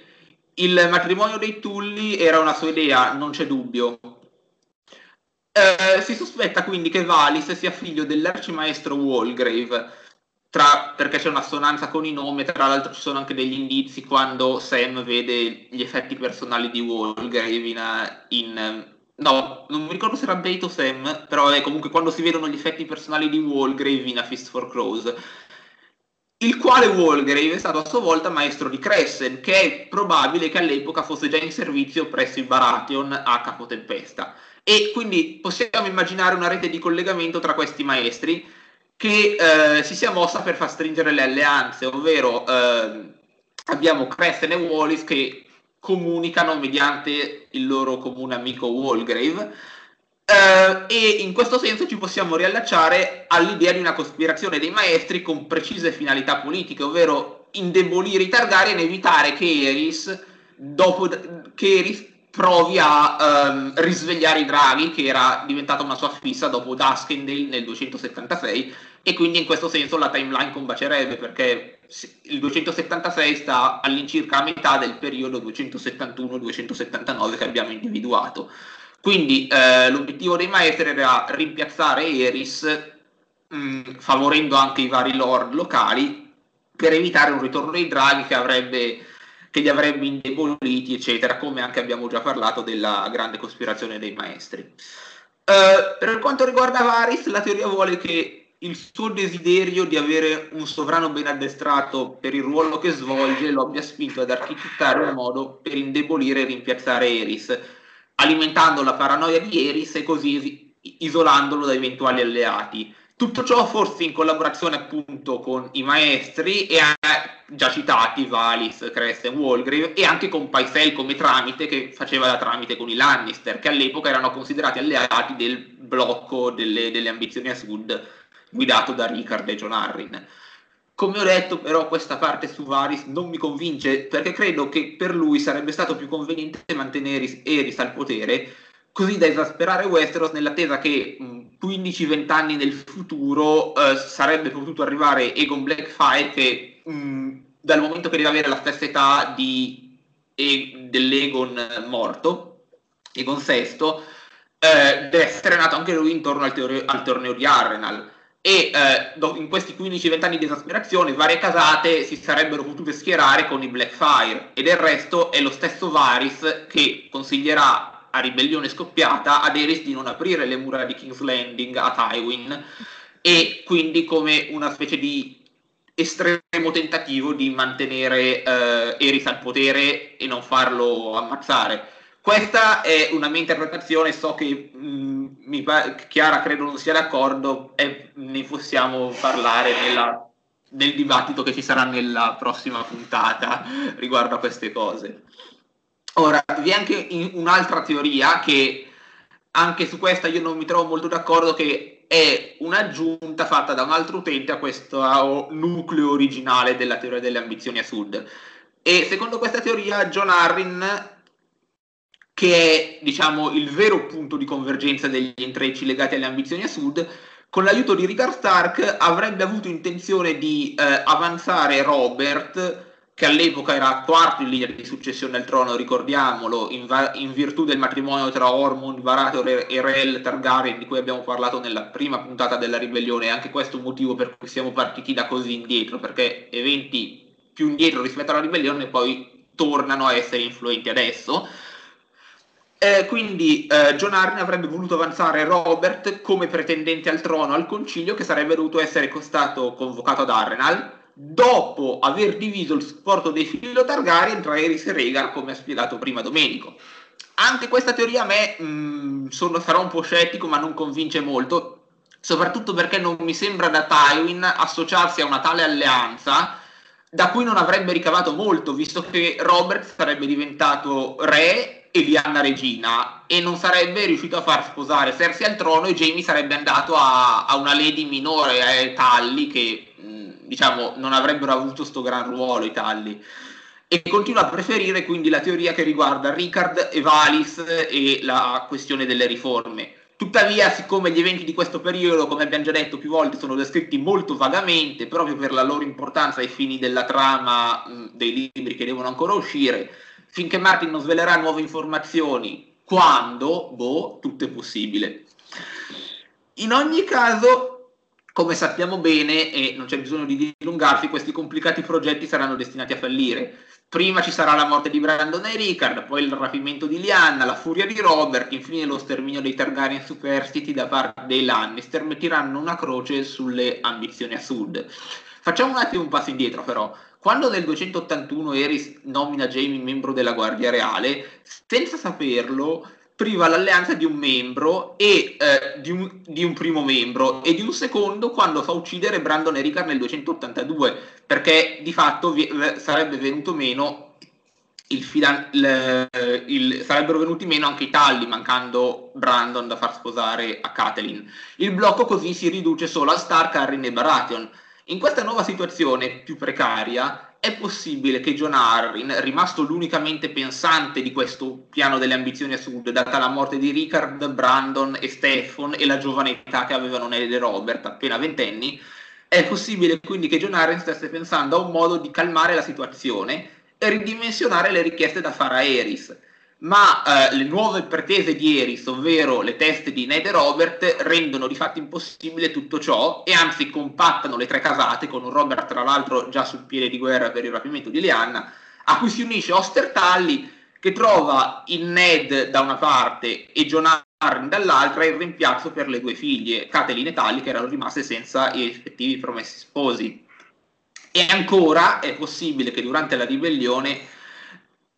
Il matrimonio dei Tulli era una sua idea, non c'è dubbio. Eh, si sospetta quindi che Valis sia figlio dell'arcimaestro Walgrave, tra, perché c'è un'assonanza con i nomi, tra l'altro ci sono anche degli indizi quando Sam vede gli effetti personali di Walgrave in, in No, non mi ricordo se era Bait o Sam, però è comunque quando si vedono gli effetti personali di Walgrave in A Fist for Crows, il quale Walgrave è stato a sua volta maestro di Crescent, che è probabile che all'epoca fosse già in servizio presso i Baratheon a Capotempesta. E quindi possiamo immaginare una rete di collegamento tra questi maestri che eh, si sia mossa per far stringere le alleanze, ovvero eh, abbiamo Crescent e Wallis che comunicano mediante il loro comune amico Walgrave. Uh, e in questo senso ci possiamo riallacciare all'idea di una cospirazione dei maestri con precise finalità politiche, ovvero indebolire i Targaryen e evitare che Eris, dopo, che Eris provi a um, risvegliare i draghi, che era diventata una sua fissa dopo Duskendale nel 276, e quindi in questo senso la timeline combacerebbe perché il 276 sta all'incirca a metà del periodo 271-279 che abbiamo individuato. Quindi eh, l'obiettivo dei maestri era rimpiazzare Eris mh, mm, favorendo anche i vari lord locali per evitare un ritorno dei draghi che, avrebbe, che li avrebbe indeboliti, eccetera, come anche abbiamo già parlato della grande cospirazione dei maestri. Uh, per quanto riguarda Varys, la teoria vuole che il suo desiderio di avere un sovrano ben addestrato per il ruolo che svolge lo abbia spinto ad architettare un modo per indebolire e rimpiazzare Eris, alimentando la paranoia di Eris e così isolandolo da eventuali alleati. Tutto ciò forse in collaborazione appunto con i maestri e già citati Valis, e Walgrave e anche con Paisel come tramite che faceva da tramite con i Lannister che all'epoca erano considerati alleati del blocco delle, delle ambizioni a sud guidato da Ricard e John Arryn. Come ho detto, però, questa parte su Varys non mi convince perché credo che per lui sarebbe stato più conveniente mantenere Eris al potere così da esasperare Westeros nell'attesa che 15-20 anni nel futuro eh, sarebbe potuto arrivare Egon Blackfire che mh, dal momento che deve avere la stessa età di, e, dell'Egon morto, Egon VI, eh, deve essere nato anche lui intorno al, teore- al torneo di Arrenal e eh, in questi 15-20 anni di esasperazione varie casate si sarebbero potute schierare con i Blackfire. E del resto è lo stesso Varys che consiglierà a ribellione scoppiata ad Eris di non aprire le mura di King's Landing a Tywin. E quindi come una specie di estremo tentativo di mantenere eh, Eris al potere e non farlo ammazzare questa è una mia interpretazione, so che mh, mm, pa- Chiara credo non sia d'accordo e ne possiamo parlare nella, nel dibattito che ci sarà nella prossima puntata riguardo a queste cose. Ora, vi è anche un'altra teoria che anche su questa io non mi trovo molto d'accordo, che è un'aggiunta fatta da un altro utente a questo nucleo originale della teoria delle ambizioni a sud. E secondo questa teoria John Arryn che è diciamo, il vero punto di convergenza degli intrecci legati alle ambizioni a sud, con l'aiuto di Richard Stark avrebbe avuto intenzione di eh, avanzare Robert, che all'epoca era quarto in linea di successione al trono, ricordiamolo, in, va- in virtù del matrimonio tra Ormond, Varator e Rel Targaryen, di cui abbiamo parlato nella prima puntata della ribellione, e anche questo è un motivo per cui siamo partiti da così indietro, perché eventi più indietro rispetto alla ribellione poi tornano a essere influenti adesso. Eh, quindi eh, John Arryn avrebbe voluto avanzare Robert come pretendente al trono al concilio che sarebbe dovuto essere stato convocato ad Arrenal dopo aver diviso il supporto dei filo Targaryen tra Eris e Rhaegar come ha spiegato prima Domenico. Anche questa teoria a me mh, mm, sono, sarà un po' scettico ma non convince molto, soprattutto perché non mi sembra da Tywin associarsi a una tale alleanza da cui non avrebbe ricavato molto, visto che Robert sarebbe diventato re e Lianna regina e non sarebbe riuscito a far sposare Cersei al trono e Jamie sarebbe andato a, a una lady minore, a eh, Talli, che mh, diciamo non avrebbero avuto sto gran ruolo i Talli. E continua a preferire quindi la teoria che riguarda Ricard e Valis e la questione delle riforme. Tuttavia, siccome gli eventi di questo periodo, come abbiamo già detto più volte, sono descritti molto vagamente, proprio per la loro importanza ai fini della trama mh, dei libri che devono ancora uscire, finché Martin non svelerà nuove informazioni, quando, boh, tutto è possibile. In ogni caso, come sappiamo bene, e non c'è bisogno di dilungarsi, questi complicati progetti saranno destinati a fallire. Prima ci sarà la morte di Brandon e Ricard, poi il rapimento di Lianna, la furia di Robert, infine lo sterminio dei Targaryen superstiti da parte dei Lannister metteranno una croce sulle ambizioni a sud. Facciamo un attimo un passo indietro però. Quando nel 281 Eris nomina Jamie membro della Guardia Reale, senza saperlo, priva l'alleanza di un membro e eh, di, un, di, un, primo membro e di un secondo quando fa uccidere Brandon Ericard nel 282, perché di fatto vi, sarebbe venuto meno il fidan- il, il, sarebbero venuti meno anche i talli, mancando Brandon da far sposare a Catelyn. Il blocco così si riduce solo a Stark, Arryn e Baratheon in questa nuova situazione più precaria è possibile che John Arryn, rimasto l'unicamente pensante di questo piano delle ambizioni a sud, data la morte di Richard, Brandon e Stefan e la giovane età che avevano Ned e Robert, appena ventenni, è possibile quindi che John Arryn stesse pensando a un modo di calmare la situazione e ridimensionare le richieste da fare a Eris ma eh, le nuove pretese di Eris, ovvero le teste di Ned e Robert, rendono di fatto impossibile tutto ciò e anzi compattano le tre casate, con Robert tra l'altro già sul piede di guerra per il rapimento di Lianna, a cui si unisce Oster Tully che trova in Ned da una parte e John Arryn dall'altra il rimpiazzo per le due figlie, Catelyn e Tully, che erano rimaste senza i rispettivi promessi sposi. E ancora è possibile che durante la ribellione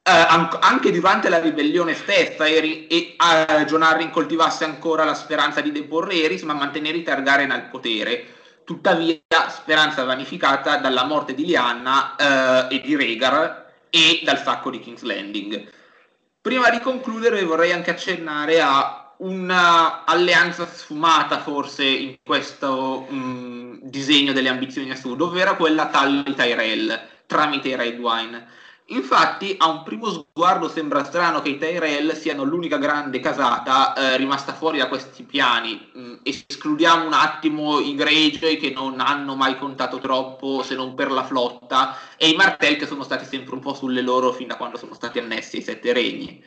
eh, anche durante la ribellione stessa Eri, e, uh, John Arryn coltivasse ancora la speranza di deporre Eris ma mantenere i Targaryen al potere. Tuttavia speranza vanificata dalla morte di Lianna uh, e di Rhaegar e dal sacco di King's Landing. Prima di concludere vorrei anche accennare a un'alleanza sfumata forse in questo um, disegno delle ambizioni a ovvero quella Tully Tyrell tramite Redwine Infatti, a un primo sguardo sembra strano che i Tyrell siano l'unica grande casata eh, rimasta fuori da questi piani. Mm, escludiamo un attimo i Greyjoy che non hanno mai contato troppo se non per la flotta e i Martell che sono stati sempre un po' sulle loro fin da quando sono stati annessi ai Sette Regni.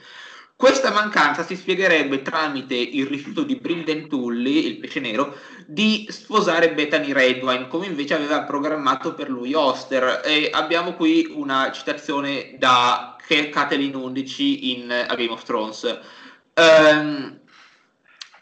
Questa mancanza si spiegherebbe tramite il rifiuto di Brinden Tully, il pesce nero, di sposare Bethany Redwine, come invece aveva programmato per lui Oster. E abbiamo qui una citazione da Catelyn 11 in A Game of Thrones. Um,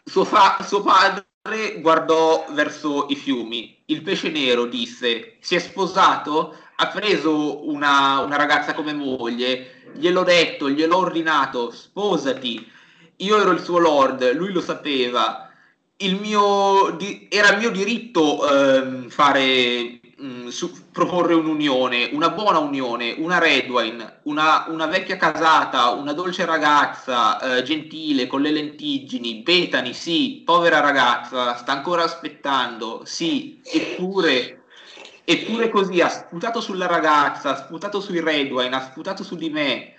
suo, fa- suo padre guardò verso i fiumi. Il pesce nero disse: Si è sposato? Ha preso una, una ragazza come moglie gliel'ho detto, gliel'ho ordinato, sposati. Io ero il suo lord, lui lo sapeva. Il mio, di, era mio diritto eh, fare, mh, mm, su, proporre un'unione, una buona unione, una Redwine, una, una vecchia casata, una dolce ragazza, eh, gentile, con le lentiggini, Betani, sì, povera ragazza, sta ancora aspettando, sì, eppure Eppure così ha sputato sulla ragazza, ha sputato sui Redwine, ha sputato su di me.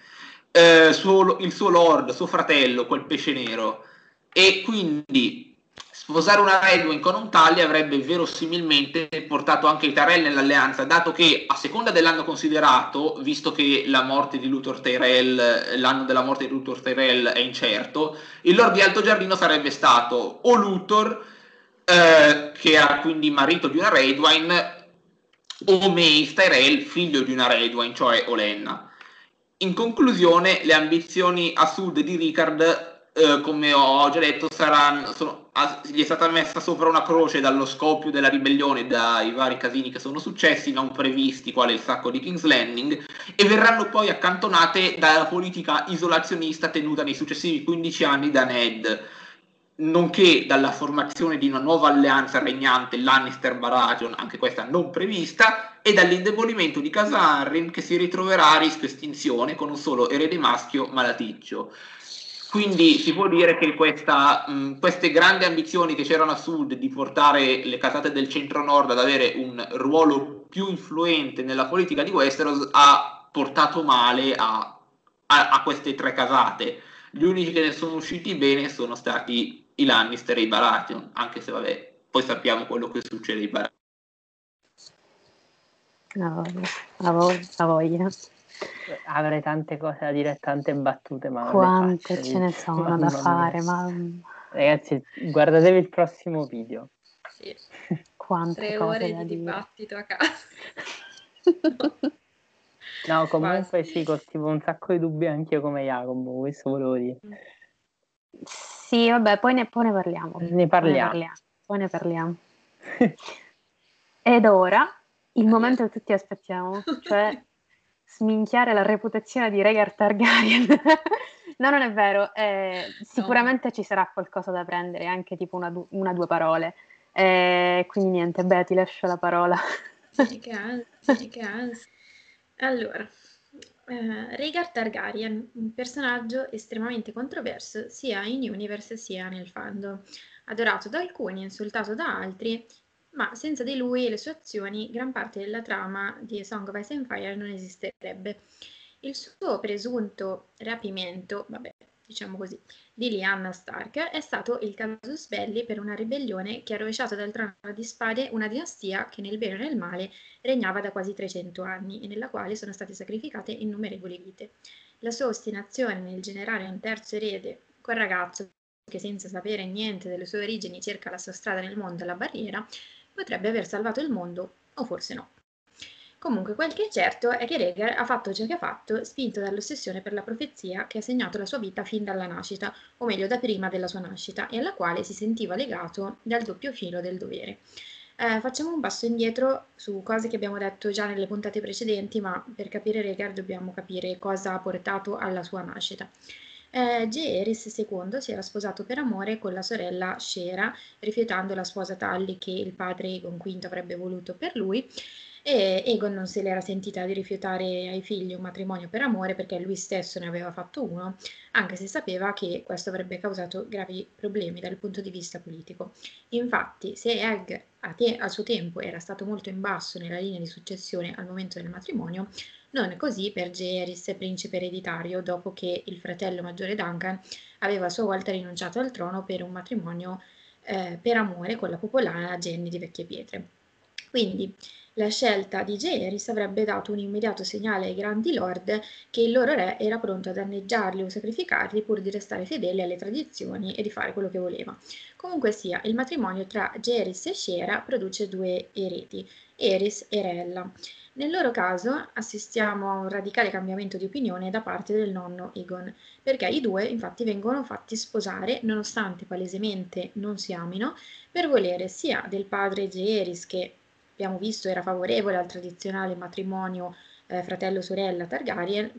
eh, suo, il suo lord, suo fratello, quel pesce nero, e quindi sposare una Redwing con un Tali avrebbe verosimilmente portato anche i Tyrell nell'alleanza, dato che a seconda dell'anno considerato, visto che la morte di Luthor Tyrell, l'anno della morte di Luthor Tyrell è incerto, il Lord di Alto Giardino sarebbe stato o Luthor, eh, che era quindi marito di una Redwine, o Mace Tyrell, figlio di una Redwine, cioè Olenna. In conclusione, le ambizioni a sud di Ricard eh, come ho già detto, saranno, sono, gli è stata messa sopra una croce dallo scoppio della ribellione, dai vari casini che sono successi, non previsti, quale il sacco di King's Landing, e verranno poi accantonate dalla politica isolazionista tenuta nei successivi 15 anni da Ned, nonché dalla formazione di una nuova alleanza regnante, Lannister-Baratheon, anche questa non prevista, e dall'indebolimento di Casa Arryn che si ritroverà a rischio estinzione con un solo erede maschio malaticcio. Quindi si può dire che questa, mh, queste grandi ambizioni che c'erano a sud di portare le casate del centro-nord ad avere un ruolo più influente nella politica di Westeros ha portato male a, a, a queste tre casate. Gli unici che ne sono usciti bene sono stati i Lannister e i Baratheon, anche se vabbè, poi sappiamo quello che succede ai Baratheon. No, la voglia, la voglia. Avrei tante cose da dire, tante battute, ma quante ce ne sono da fare. Ma... Ragazzi, guardatevi il prossimo video. Sì. Quante Tre cose ore da di dire. dibattito a casa. No, comunque Quasi. sì, coltivo un sacco di dubbi anch'io come Jacopo, questo volevo dire. Sì, vabbè, poi ne, poi ne parliamo. Ne parliamo. Poi ne parliamo. Ed ora il momento che tutti aspettiamo, cioè sminchiare la reputazione di Rhaegar Targaryen. no, non è vero. eh, sicuramente ci sarà qualcosa da prendere, anche tipo una, du- una o due parole. Eh, quindi niente, beh, ti lascio la parola. Vieni che ansia, che ansia. Allora, eh, Rhaegar Targaryen, un personaggio estremamente controverso sia in universe sia nel fandom, adorato da alcuni, insultato da altri, ma senza di lui e le sue azioni gran parte della trama di Song of Ice and Fire non esisterebbe. Il suo presunto rapimento, vabbè, diciamo così, di Lyanna Stark è stato il casus belli per una ribellione che ha rovesciato dal trono di spade una dinastia che nel bene e nel male regnava da quasi 300 anni e nella quale sono state sacrificate innumerevoli vite. La sua ostinazione nel generare un terzo erede, quel ragazzo che senza sapere niente delle sue origini cerca la sua strada nel mondo alla barriera, potrebbe aver salvato il mondo, o forse no. Comunque, quel che è certo è che Rhaegar ha fatto ciò che ha fatto, spinto dall'ossessione per la profezia che ha segnato la sua vita fin dalla nascita, o meglio da prima della sua nascita, e alla quale si sentiva legato dal doppio filo del dovere. Eh, facciamo un passo indietro su cose che abbiamo detto già nelle puntate precedenti, ma per capire Rhaegar dobbiamo capire cosa ha portato alla sua nascita. Eh, Jaehaerys II si era sposato per amore con la sorella Shera, rifiutando la sposa Talli che il padre Egon V avrebbe voluto per lui, e Egon non se l'era sentita di rifiutare ai figli un matrimonio per amore perché lui stesso ne aveva fatto uno, anche se sapeva che questo avrebbe causato gravi problemi dal punto di vista politico. Infatti, se Egg a te- al suo tempo era stato molto in basso nella linea di successione al momento del matrimonio, non così per Jaehaerys, principe ereditario, dopo che il fratello maggiore Duncan aveva a sua volta rinunciato al trono per un matrimonio eh, per amore con la popolana Jenny di Vecchie Pietre. Quindi la scelta di Jaehaerys avrebbe dato un immediato segnale ai grandi lord che il loro re era pronto a danneggiarli o sacrificarli pur di restare fedeli alle tradizioni e di fare quello che voleva. Comunque sia, il matrimonio tra Jaehaerys e Shera produce due eredi, Eris e Rella. Nel loro caso assistiamo a un radicale cambiamento di opinione da parte del nonno Egon, perché i due infatti vengono fatti sposare nonostante palesemente non si amino, per volere sia del padre Jaehaerys che abbiamo visto era favorevole al tradizionale matrimonio eh, fratello-sorella Targaryen,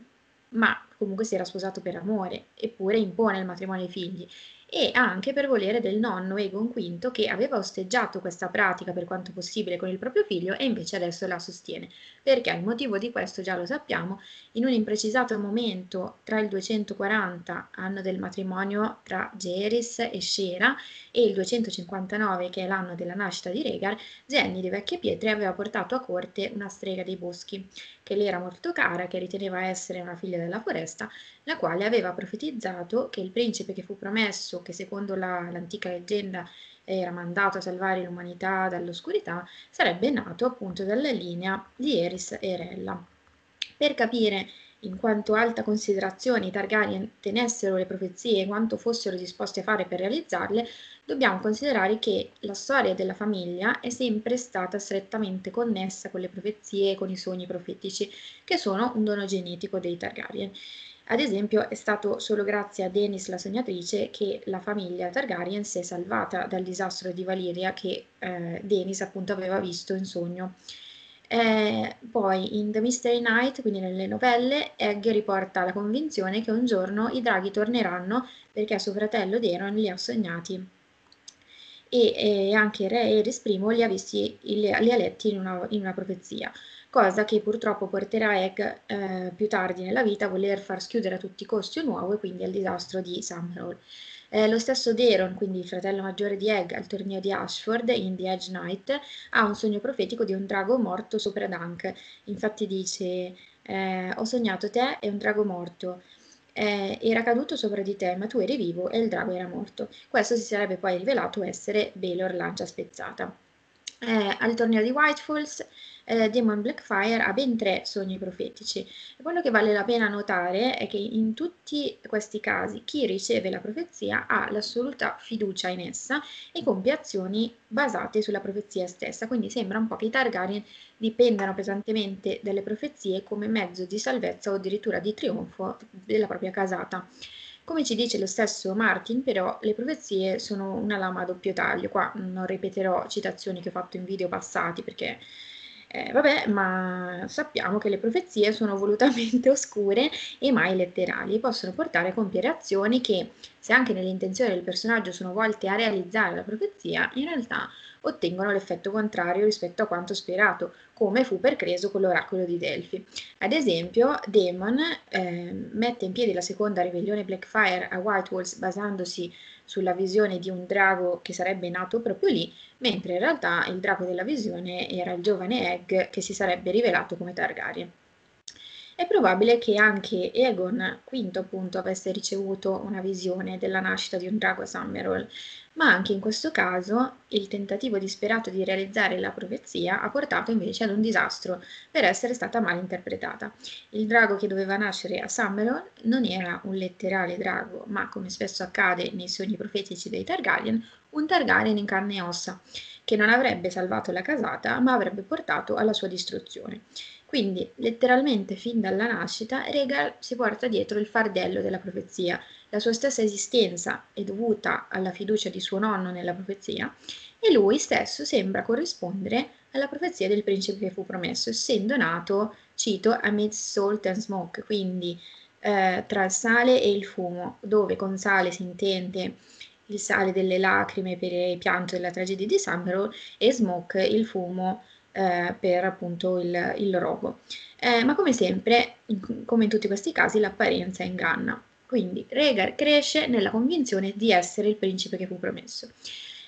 ma comunque si era sposato per amore, eppure impone il matrimonio ai figli, e anche per volere del nonno Egon V che aveva osteggiato questa pratica per quanto possibile con il proprio figlio e invece adesso la sostiene. Perché? Il motivo di questo già lo sappiamo, in un imprecisato momento tra il 240, anno del matrimonio tra Geris e Scera, e il 259, che è l'anno della nascita di Regar, Jenny di Vecchie Pietre aveva portato a corte una strega dei boschi, che le era molto cara, che riteneva essere una figlia della foresta, la quale aveva profetizzato che il principe che fu promesso, che secondo la, l'antica leggenda era mandato a salvare l'umanità dall'oscurità, sarebbe nato appunto dalla linea di Eris e Rella. Per capire in quanto alta considerazione i Targaryen tenessero le profezie e quanto fossero disposti a fare per realizzarle, dobbiamo considerare che la storia della famiglia è sempre stata strettamente connessa con le profezie con i sogni profetici, che sono un dono genetico dei Targaryen. Ad esempio, è stato solo grazie a Denis la sognatrice che la famiglia Targaryen si è salvata dal disastro di Valiria che eh, Denis appunto aveva visto in sogno. Eh, poi in The Mystery Night, quindi nelle novelle, Egg riporta la convinzione che un giorno i draghi torneranno perché suo fratello Deron li ha sognati e, e anche re Eris I li ha, visti, li, li ha letti in una, in una profezia cosa che purtroppo porterà Egg eh, più tardi nella vita a voler far schiudere a tutti i costi un uovo e quindi al disastro di Summerall. Eh, lo stesso Deron, quindi il fratello maggiore di Egg, al torneo di Ashford in The Edge Knight, ha un sogno profetico di un drago morto sopra Dunk. Infatti dice: eh, Ho sognato te e un drago morto. Eh, era caduto sopra di te, ma tu eri vivo e il drago era morto. Questo si sarebbe poi rivelato essere Baelor Lancia Spezzata. Eh, al torneo di Whitefalls eh, Demon Blackfire ha ben tre sogni profetici quello che vale la pena notare è che in tutti questi casi chi riceve la profezia ha l'assoluta fiducia in essa e compie azioni basate sulla profezia stessa, quindi sembra un po' che i Targaryen dipendano pesantemente dalle profezie come mezzo di salvezza o addirittura di trionfo della propria casata. Come ci dice lo stesso Martin, però, le profezie sono una lama a doppio taglio. Qua non ripeterò citazioni che ho fatto in video passati perché eh, vabbè, ma sappiamo che le profezie sono volutamente oscure e mai letterali e possono portare a compiere azioni che, se anche nelle intenzioni del personaggio sono volte a realizzare la profezia, in realtà ottengono l'effetto contrario rispetto a quanto sperato, come fu per Creso con l'oracolo di Delfi. Ad esempio, Daemon eh, mette in piedi la seconda ribellione Blackfire a White Walls basandosi sulla visione di un drago che sarebbe nato proprio lì, mentre in realtà il drago della visione era il giovane Egg che si sarebbe rivelato come Targaryen. È probabile che anche Egon V appunto avesse ricevuto una visione della nascita di un drago a Summerall, ma anche in questo caso il tentativo disperato di realizzare la profezia ha portato invece ad un disastro per essere stata mal interpretata. Il drago che doveva nascere a Summerall non era un letterale drago, ma come spesso accade nei sogni profetici dei Targaryen, un Targaryen in carne e ossa, che non avrebbe salvato la casata, ma avrebbe portato alla sua distruzione. Quindi, letteralmente, fin dalla nascita, Regal si porta dietro il fardello della profezia. La sua stessa esistenza è dovuta alla fiducia di suo nonno nella profezia e lui stesso sembra corrispondere alla profezia del principe che fu promesso, essendo nato, cito, amidst salt and smoke, quindi eh, tra il sale e il fumo, dove con sale si intende il sale delle lacrime per il pianto della tragedia di Summerall e smoke il fumo eh, per appunto il, il rogo. Eh, ma come sempre, in, come in tutti questi casi, l'apparenza inganna. Quindi Rhaegar cresce nella convinzione di essere il principe che fu promesso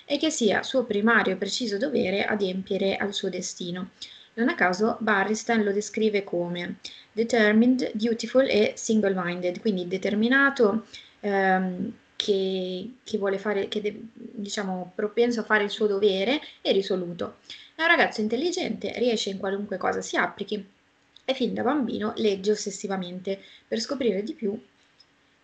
e che sia suo primario e preciso dovere adempiere al suo destino. Non a caso Barristan lo descrive come determined, dutiful e single-minded, quindi determinato, ehm, che, che, vuole fare, che de, diciamo propenso a fare il suo dovere e risoluto. È un ragazzo intelligente, riesce in qualunque cosa si applichi e fin da bambino legge ossessivamente per scoprire di più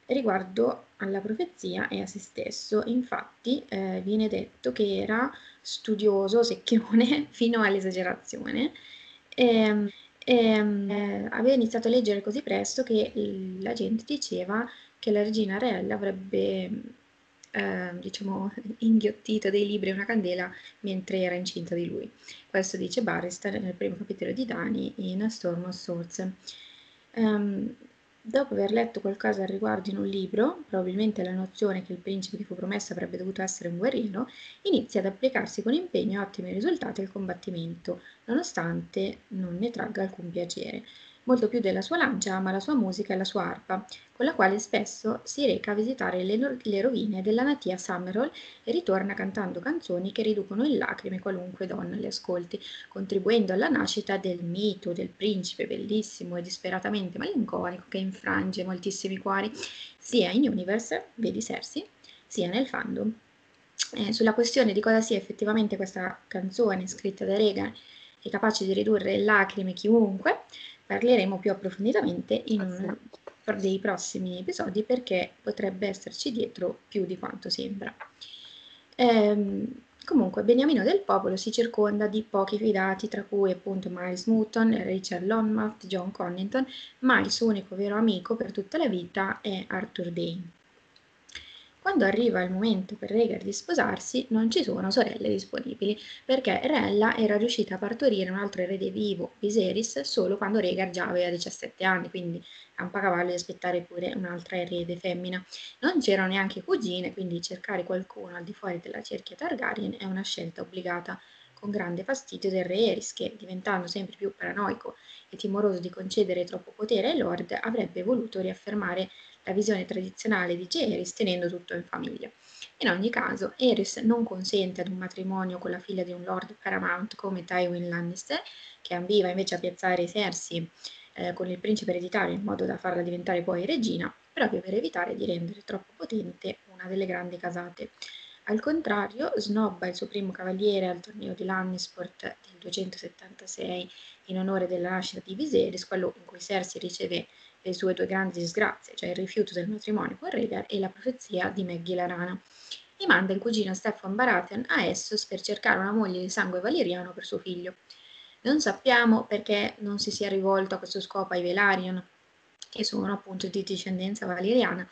riguardo alla profezia e a se stesso. Infatti eh, viene detto che era studioso, secchione, fino all'esagerazione. E, ehm, e, ehm, eh, aveva iniziato a leggere così presto che la gente diceva che la regina Reella avrebbe eh, diciamo, inghiottito dei libri e una candela mentre era incinta di lui. Questo dice Barristan nel primo capitolo di Dani in Storm of Swords. Um, Dopo aver letto qualcosa al riguardo in un libro, probabilmente la nozione che il principe che fu promesso avrebbe dovuto essere un guerriero, inizia ad applicarsi con impegno e ottimi risultati al combattimento, nonostante non ne tragga alcun piacere. Molto più della sua lancia ama la sua musica e la sua arpa, con la quale spesso si reca a visitare le, le rovine della natia Summerhall e ritorna cantando canzoni che riducono in lacrime qualunque donna le ascolti, contribuendo alla nascita del mito del principe bellissimo e disperatamente malinconico che infrange moltissimi cuori, sia in Universe, vedi Cersei, sia nel fandom. Eh, sulla questione di cosa sia effettivamente questa canzone scritta da Regan e capace di ridurre in lacrime chiunque, parleremo più approfonditamente in uno dei prossimi episodi perché potrebbe esserci dietro più di quanto sembra. Ehm, comunque, Beniamino del Popolo si circonda di pochi fidati, tra cui appunto Miles Newton, Richard Lonmouth, John Connington, ma il suo unico vero amico per tutta la vita è Arthur Dane. Quando arriva il momento per Rhaegar di sposarsi, non ci sono sorelle disponibili, perché Rella era riuscita a partorire un altro erede vivo, Viserys, solo quando Rhaegar già aveva 17 anni, quindi campacavallo di aspettare pure un'altra erede femmina. Non c'erano neanche cugine, quindi cercare qualcuno al di fuori della cerchia Targaryen è una scelta obbligata con grande fastidio del re Eris che, diventando sempre più paranoico e timoroso di concedere troppo potere ai lord, avrebbe voluto riaffermare la visione tradizionale di Jaehaerys tenendo tutto in famiglia. In ogni caso, Eris non consente ad un matrimonio con la figlia di un lord paramount come Tywin Lannister, che ambiva invece a piazzare Cersei eh, con il principe ereditario in modo da farla diventare poi regina, proprio per evitare di rendere troppo potente una delle grandi casate. Al contrario, snobba il suo primo cavaliere al torneo di Lannisport del 276 in onore della nascita di Viserys, quello in cui Cersei riceve le sue due grandi disgrazie, cioè il rifiuto del matrimonio con Rhaegar e la profezia di Maggie la rana, e manda il cugino Stefan Baratheon a Essos per cercare una moglie di sangue valeriano per suo figlio. Non sappiamo perché non si sia rivolto a questo scopo ai Velaryon, che sono appunto di discendenza valeriana,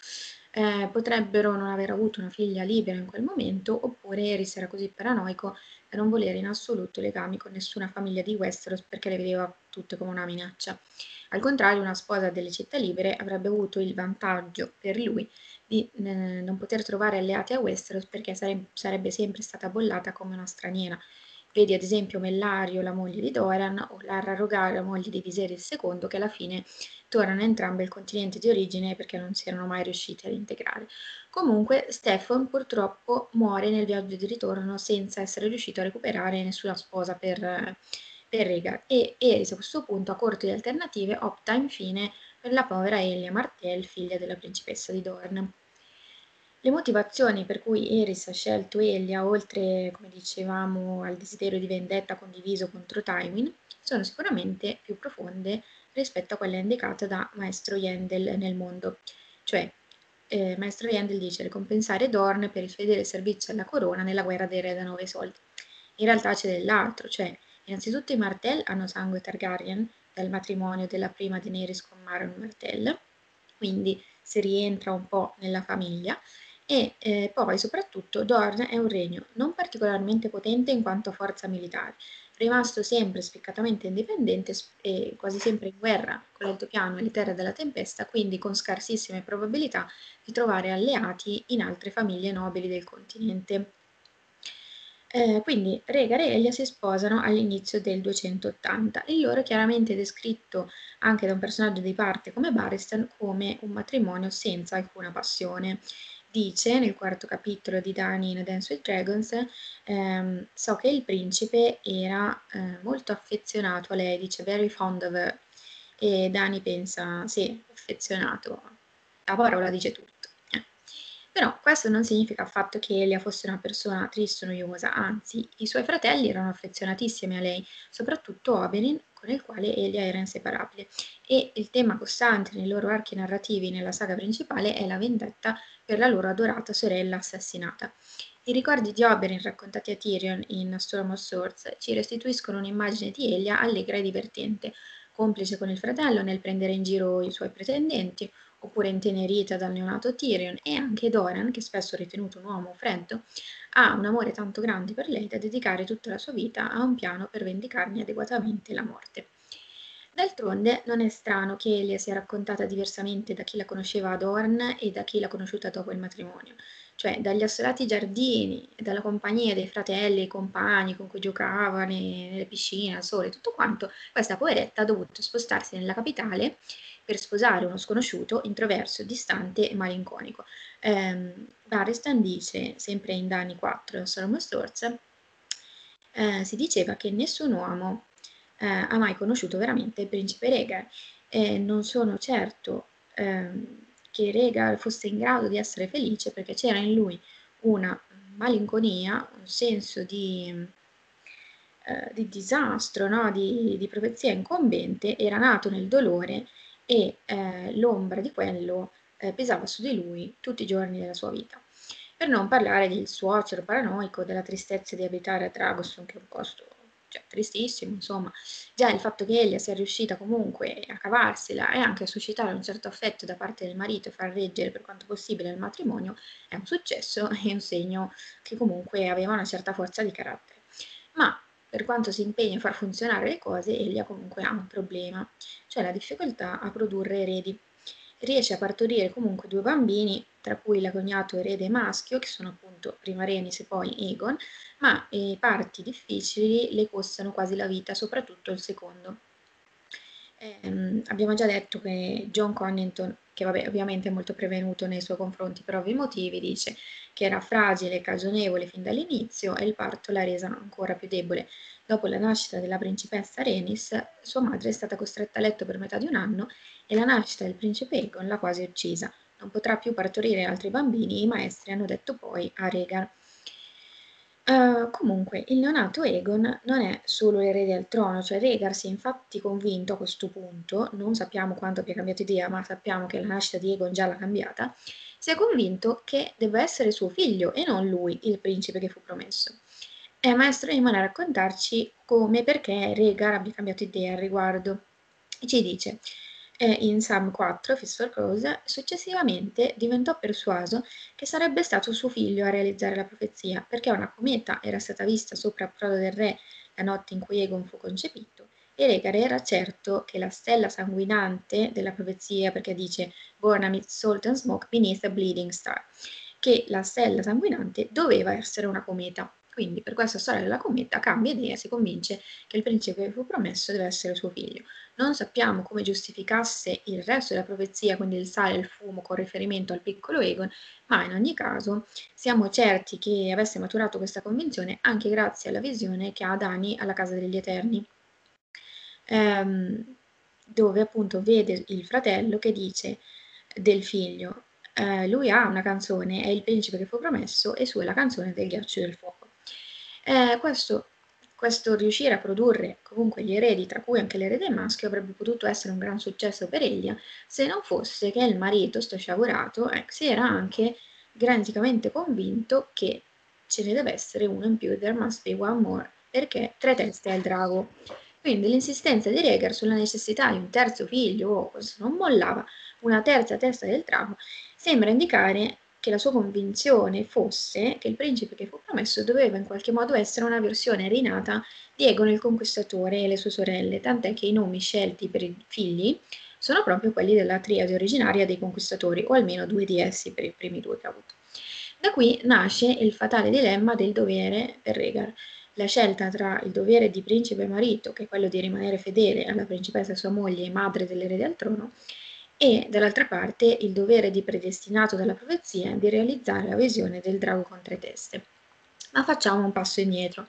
eh, potrebbero non aver avuto una figlia libera in quel momento, oppure Eris era così paranoico da non volere in assoluto legami con nessuna famiglia di Westeros perché le vedeva tutte come una minaccia. Al contrario, una sposa delle città libere avrebbe avuto il vantaggio per lui di eh, non poter trovare alleati a Westeros perché sare- sarebbe sempre stata bollata come una straniera. Vedi ad esempio Mellario, la moglie di Doran, o Larra Rogar, la moglie di Viserys II, che alla fine tornano entrambe al continente di origine perché non si erano mai riusciti ad integrare. Comunque, Stefan purtroppo muore nel viaggio di ritorno senza essere riuscito a recuperare nessuna sposa per, per Rhaegar e Eris a questo punto a corto di alternative opta infine per la povera Elia Martell, figlia della principessa di Dorne. Le motivazioni per cui Eris ha scelto Elia, oltre, come dicevamo, al desiderio di vendetta condiviso contro Tywin, sono sicuramente più profonde rispetto a quelle indicate da Maestro Yendel nel mondo. Cioè, eh, Maestro Yendel dice ricompensare Dorne per il fedele servizio alla corona nella guerra dei re da nove soldi. In realtà c'è dell'altro, cioè Innanzitutto i Martell hanno sangue Targaryen dal matrimonio della prima Daenerys con Maron Martell, quindi si rientra un po' nella famiglia e eh, poi soprattutto Dorne è un regno non particolarmente potente in quanto forza militare, rimasto sempre spiccatamente indipendente e quasi sempre in guerra con l'altopiano e le terre della tempesta, quindi con scarsissime probabilità di trovare alleati in altre famiglie nobili del continente. Eh, quindi Rhaegar e Elia si sposano all'inizio del 280. Il loro è chiaramente descritto anche da un personaggio di parte come Barristan come un matrimonio senza alcuna passione. Dice nel quarto capitolo di Dani in A Dance with Dragons, ehm, so che il principe era eh, molto affezionato a lei, dice very fond of her. E Dani pensa, sì, affezionato, la parola dice tutto. Però questo non significa affatto che Elia fosse una persona triste o noiosa, anzi, i suoi fratelli erano affezionatissimi a lei, soprattutto Oberyn, con il quale Elia era inseparabile. E il tema costante nei loro archi narrativi nella saga principale è la vendetta per la loro adorata sorella assassinata. I ricordi di Oberyn raccontati a Tyrion in Storm of Swords ci restituiscono un'immagine di Elia allegra e divertente, complice con il fratello nel prendere in giro i suoi pretendenti, oppure intenerita dal neonato Tyrion, e anche Doran, che spesso ritenuto un uomo freddo, ha un amore tanto grande per lei da dedicare tutta la sua vita a un piano per vendicarne adeguatamente la morte. D'altronde non è strano che Elia sia raccontata diversamente da chi la conosceva ad Orn e da chi l'ha conosciuta dopo il matrimonio, cioè dagli assolati giardini, dalla compagnia dei fratelli e compagni con cui giocava nelle piscine, al sole, tutto quanto, questa poveretta ha dovuto spostarsi nella capitale per sposare uno sconosciuto introverso, distante e malinconico. Eh, Barristan dice, sempre in Dani 4, Solomon Storz, eh, si diceva che nessun uomo eh, ha mai conosciuto veramente il principe Rhaegar e non sono certo ehm, che Rhaegar fosse in grado di essere felice perché c'era in lui una malinconia, un senso di, eh, di disastro, no? di, di, profezia incombente, era nato nel dolore e eh, l'ombra di quello eh, pesava su di lui tutti i giorni della sua vita. Per non parlare del suocero paranoico, della tristezza di abitare a Dragoston, che è un posto cioè, tristissimo, insomma, già il fatto che Elia sia riuscita comunque a cavarsela e anche a suscitare un certo affetto da parte del marito e far reggere per quanto possibile il matrimonio è un successo e un segno che comunque aveva una certa forza di carattere. Ma per quanto si impegna a far funzionare le cose, Elia comunque ha un problema, cioè la difficoltà a produrre eredi riesce a partorire comunque due bambini, tra cui l'agognato erede maschio, che sono appunto prima Renis e poi Egon, ma i parti difficili le costano quasi la vita, soprattutto il secondo. Eh, abbiamo già detto che John Connington, che vabbè, ovviamente è molto prevenuto nei suoi confronti per ovvi motivi, dice che era fragile e cagionevole fin dall'inizio e il parto l'ha resa ancora più debole. Dopo la nascita della principessa Renis, sua madre è stata costretta a letto per metà di un anno e la nascita del principe Egon l'ha quasi uccisa. Non potrà più partorire altri bambini, i maestri hanno detto poi a Rhaegar. Uh, comunque, il neonato Egon non è solo l'erede al trono, cioè Rhaegar si è infatti convinto a questo punto, non sappiamo quanto abbia cambiato idea, ma sappiamo che la nascita di Egon già l'ha cambiata, si è convinto che debba essere suo figlio e non lui il principe che fu promesso. È maestro Eamon a raccontarci come e perché Rhaegar abbia cambiato idea al riguardo. Ci dice, e in Psalm 4, Fist Cause, successivamente diventò persuaso che sarebbe stato suo figlio a realizzare la profezia, perché una cometa era stata vista sopra Prodo del Re la notte in cui Egon fu concepito, e Regar era certo che la stella sanguinante della profezia, perché dice Born amid salt and smoke beneath a bleeding star, che la stella sanguinante doveva essere una cometa. Quindi per questa storia della cometa cambia idea e si convince che il principe che fu promesso deve essere suo figlio. Non sappiamo come giustificasse il resto della profezia, quindi il sale e il fumo con riferimento al piccolo Egon, ma in ogni caso siamo certi che avesse maturato questa convinzione anche grazie alla visione che ha Dani alla casa degli Eterni, ehm, dove appunto vede il fratello che dice del figlio, eh, lui ha una canzone, è il principe che fu promesso e su è la canzone del ghiaccio del fuoco. Eh, questo, questo riuscire a produrre comunque gli eredi, tra cui anche l'erede maschio, avrebbe potuto essere un gran successo per Elia se non fosse che il marito, sto sciagurato, eh, si era anche granzicamente convinto che ce ne deve essere uno in più, there must be one more, perché tre teste al drago. Quindi l'insistenza di Rhaegar sulla necessità di un terzo figlio, o oh, non mollava, una terza testa del drago, sembra indicare che la sua convinzione fosse che il principe che fu promesso doveva in qualche modo essere una versione rinata di Egon il Conquistatore e le sue sorelle, tant'è che i nomi scelti per i figli sono proprio quelli della triade originaria dei conquistatori, o almeno due di essi per i primi due che ha avuto. Da qui nasce il fatale dilemma del dovere per Rhaegar, la scelta tra il dovere di principe marito, che è quello di rimanere fedele alla principessa sua moglie e madre dell'erede al trono, e dall'altra parte il dovere di predestinato dalla profezia di realizzare la visione del drago con tre teste. Ma facciamo un passo indietro.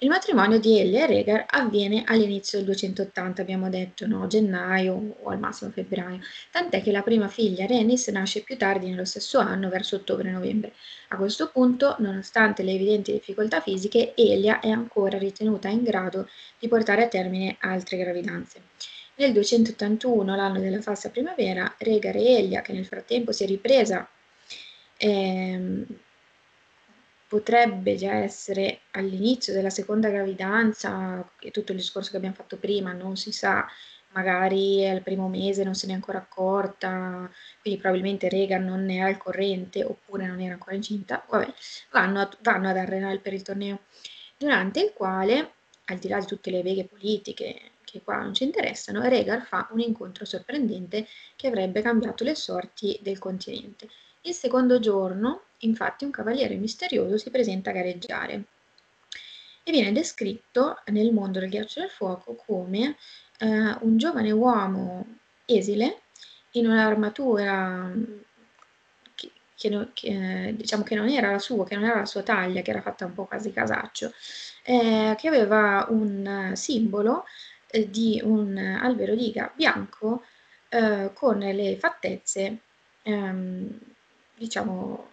Il matrimonio di Elle e Regar avviene all'inizio del 280, abbiamo detto, no? gennaio o al massimo febbraio, tant'è che la prima figlia Renis nasce più tardi nello stesso anno, verso ottobre-novembre. A questo punto, nonostante le evidenti difficoltà fisiche, Elia è ancora ritenuta in grado di portare a termine altre gravidanze. Nel 281, l'anno della falsa primavera, Rega Reeglia, che nel frattempo si è ripresa, ehm, potrebbe già essere all'inizio della seconda gravidanza, e tutto il discorso che abbiamo fatto prima, non si sa, magari al primo mese non se ne è ancora accorta, quindi probabilmente Rega non ne è al corrente, oppure non era ancora incinta, vabbè, vanno, a, vanno ad Arrenal per il torneo, durante il quale, al di là di tutte le veghe politiche che qua non ci interessano, Rhaegar fa un incontro sorprendente che avrebbe cambiato le sorti del continente. Il secondo giorno, infatti, un cavaliere misterioso si presenta a gareggiare e viene descritto nel mondo del ghiaccio del fuoco come eh, un giovane uomo esile in un'armatura che, che, che, diciamo che non era la sua, che non era la sua taglia, che era fatta un po' quasi casaccio, eh, che aveva un simbolo eh, di un albero di iga bianco eh, con le fattezze, ehm, diciamo,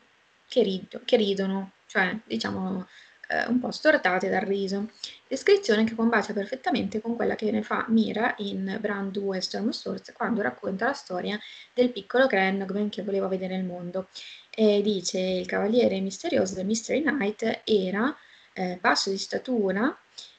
che, rido, che ridono, cioè, diciamo, eh, un po' stortate dal riso. Descrizione che combacia perfettamente con quella che ne fa Mira in Brand 2 Storm Swords quando racconta la storia del piccolo Crenogman che voleva vedere il mondo. E dice il cavaliere misterioso del Mystery Knight era eh, basso di statura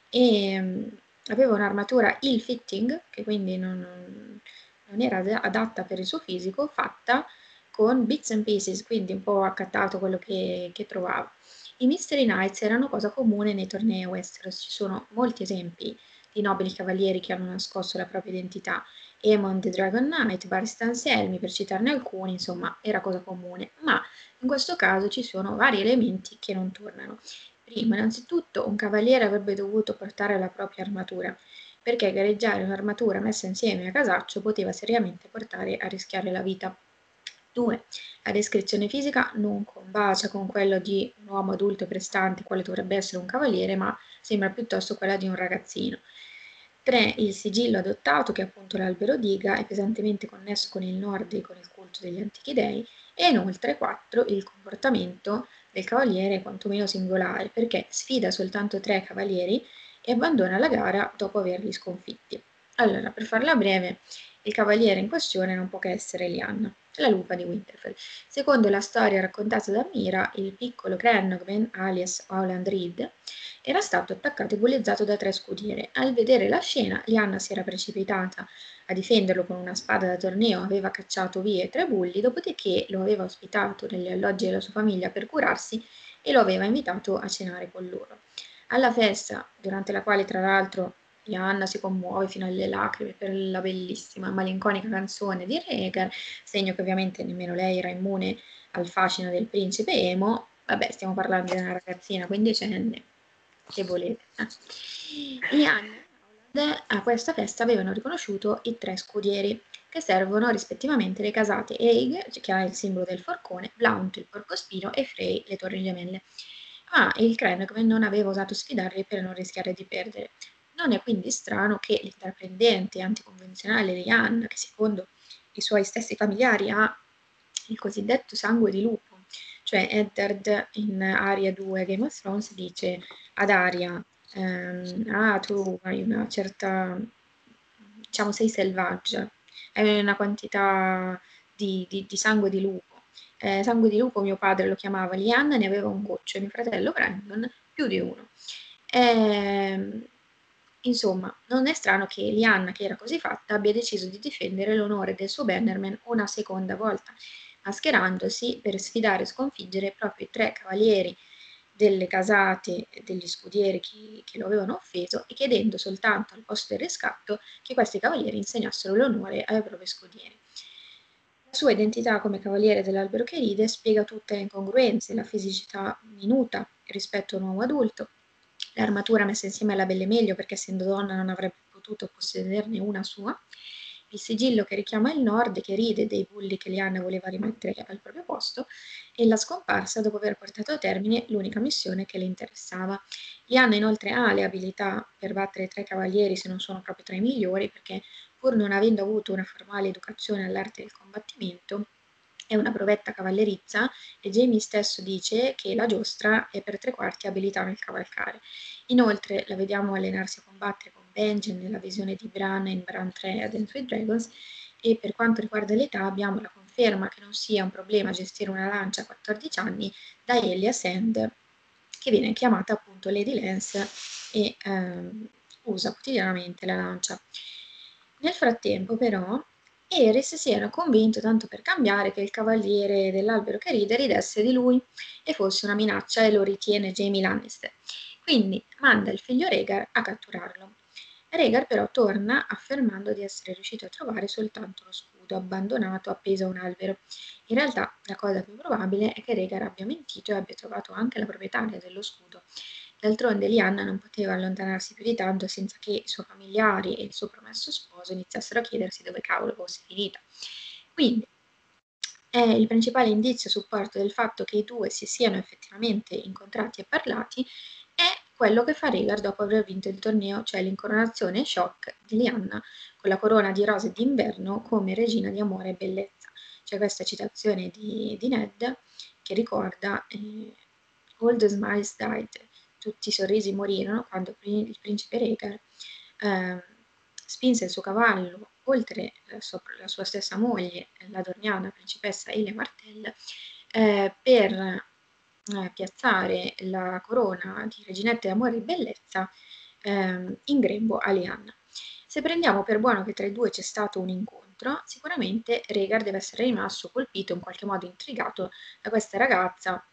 e aveva un'armatura ill-fitting, che quindi non, non, era adatta per il suo fisico, fatta con bits and pieces, quindi un po' accattato quello che, che trovava. I Mystery Knights erano cosa comune nei tornei Westeros, ci sono molti esempi di nobili cavalieri che hanno nascosto la propria identità. Aemon the Dragon Knight, Varys Anselmi, per citarne alcuni, insomma, era cosa comune, ma in questo caso ci sono vari elementi che non tornano. Primo, innanzitutto, un cavaliere avrebbe dovuto portare la propria armatura, perché gareggiare un'armatura messa insieme a casaccio poteva seriamente portare a rischiare la vita. 2. La descrizione fisica non combacia con quello di un uomo adulto e prestante, quale dovrebbe essere un cavaliere, ma sembra piuttosto quella di un ragazzino. 3. Il sigillo adottato, che è appunto l'albero diga, è pesantemente connesso con il nord e con il culto degli antichi dei. E inoltre 4. Il comportamento del cavaliere quantomeno singolare, perché sfida soltanto tre cavalieri e abbandona la gara dopo averli sconfitti. Allora, per farla breve, il cavaliere in questione non può che essere Lianna la lupa di Winterfell. Secondo la storia raccontata da Mira, il piccolo Cranogman, alias Howland Reed, era stato attaccato e bullizzato da tre scudiere. Al vedere la scena, Lianna si era precipitata a difenderlo con una spada da torneo, aveva cacciato via i tre bulli, dopodiché lo aveva ospitato negli alloggi della sua famiglia per curarsi e lo aveva invitato a cenare con loro. Alla festa, durante la quale tra l'altro Rihanna si commuove fino alle lacrime per la bellissima malinconica canzone di Regar, segno che ovviamente nemmeno lei era immune al fascino del principe emo. Vabbè, stiamo parlando di una ragazzina quindicenne, che volete. Eh? Rihanna e Howland a questa festa avevano riconosciuto i tre scudieri, che servono rispettivamente le casate Eig, che ha il simbolo del forcone, Blount il porcospino e Frey le torri gemelle. Ma il Krenogman non aveva osato sfidarli per non rischiare di perdere. Non è quindi strano che l'intraprendente anticonvenzionale Rihanna, che secondo i suoi stessi familiari ha il cosiddetto sangue di lupo, cioè Eddard in Aria 2 Game of Thrones dice ad Aria, ehm, ah tu hai una certa, diciamo sei selvaggia, hai una quantità di, di, di sangue di lupo. Eh, sangue di lupo mio padre lo chiamava Lianna, ne aveva un goccio e mio fratello Brandon più di uno. Eh, Insomma, non è strano che Lianna, che era così fatta, abbia deciso di difendere l'onore del suo Bannerman una seconda volta, mascherandosi per sfidare e sconfiggere proprio i tre cavalieri delle casate e degli scudieri che, che, lo avevano offeso e chiedendo soltanto al posto del riscatto che questi cavalieri insegnassero l'onore ai propri scudieri. La sua identità come cavaliere dell'albero che ride spiega tutte le incongruenze, la fisicità minuta rispetto a un uomo adulto, l'armatura messa insieme alla belle meglio perché essendo donna non avrebbe potuto possederne una sua, il sigillo che richiama il nord che ride dei bulli che Liana voleva rimettere al proprio posto e la scomparsa dopo aver portato a termine l'unica missione che le interessava. Liana inoltre ha le abilità per battere tre cavalieri se non sono proprio tra i migliori perché pur non avendo avuto una formale educazione all'arte del combattimento è una provetta cavallerizza e Jamie stesso dice che la giostra è per tre quarti abilità nel cavalcare. Inoltre la vediamo allenarsi a combattere Benjen nella visione di Bran in Bran 3 a Dance with Dragons e per quanto riguarda l'età abbiamo la conferma che non sia un problema gestire una lancia a 14 anni da Elia Sand che viene chiamata appunto Lady Lance e ehm, usa quotidianamente la lancia. Nel frattempo però Eris si era convinto, tanto per cambiare, che il cavaliere dell'albero che ride ridesse di lui e fosse una minaccia e lo ritiene Jamie Lannister. Quindi manda il figlio Rhaegar a catturarlo. Rhaegar però torna affermando di essere riuscito a trovare soltanto lo scudo abbandonato appeso a un albero. In realtà la cosa più probabile è che Rhaegar abbia mentito e abbia trovato anche la proprietaria dello scudo. D'altronde Lianna non poteva allontanarsi più di tanto senza che i suoi familiari e il suo promesso sposo iniziassero a chiedersi dove cavolo fosse finita. Quindi è il principale indizio a supporto del fatto che i due si siano effettivamente incontrati e parlati quello che fa Rhaegar dopo aver vinto il torneo, cioè l'incoronazione shock di Lianna con la corona di rose d'inverno come regina di amore e bellezza. C'è questa citazione di, di Ned che ricorda eh, All the smiles died, tutti i sorrisi morirono quando il principe Rhaegar eh, spinse il suo cavallo oltre la sua, la sua stessa moglie, la dorniana principessa Elia Martell, eh, per eh, piazzare la corona di reginetta di amore e bellezza eh, in grembo a Lianna. Se prendiamo per buono che tra i due c'è stato un incontro, sicuramente Rhaegar deve essere rimasto colpito, in qualche modo intrigato da questa ragazza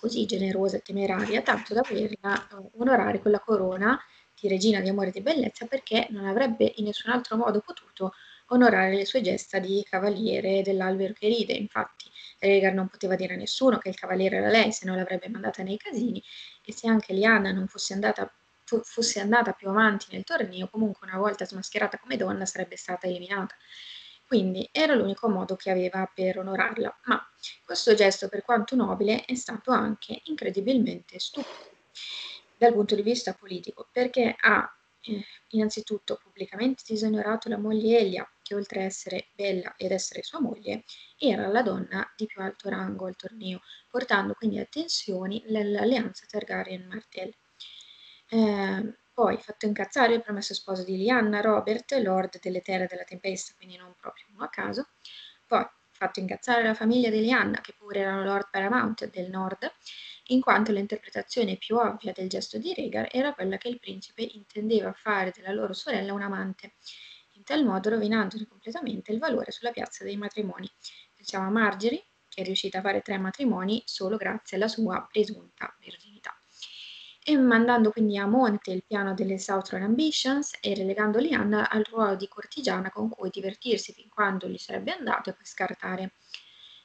così generosa e temeraria, tanto da volerla eh, onorare con la corona di regina di amore e di bellezza perché non avrebbe in nessun altro modo potuto onorare le sue gesta di cavaliere dell'albero che ride. Infatti Rhaegar non poteva dire a nessuno che il cavaliere era lei, se non l'avrebbe mandata nei casini, e se anche Liana non fosse andata, fosse andata più avanti nel torneo, comunque una volta smascherata come donna sarebbe stata eliminata. Quindi era l'unico modo che aveva per onorarla, ma questo gesto, per quanto nobile, è stato anche incredibilmente stupido dal punto di vista politico, perché ha eh, innanzitutto pubblicamente disonorato la moglie Elia, che oltre a essere bella ed essere sua moglie, era la donna di più alto rango al torneo, portando quindi a tensioni l'alleanza Targaryen-Martell. Eh, poi, fatto incazzare il promesso sposo di Lianna, Robert, lord delle terre della tempesta, quindi non proprio uno a caso. Poi, fatto incazzare la famiglia di Lianna, che pure erano lord paramount del nord, in quanto l'interpretazione più ovvia del gesto di Rhaegar era quella che il principe intendeva fare della loro sorella un amante, tal modo rovinandone completamente il valore sulla piazza dei matrimoni. Pensiamo a Marjorie, che è riuscita a fare tre matrimoni solo grazie alla sua presunta virginità. E mandando quindi a monte il piano delle Southern Ambitions e relegando Lianna al ruolo di cortigiana con cui divertirsi fin quando gli sarebbe andato e poi scartare.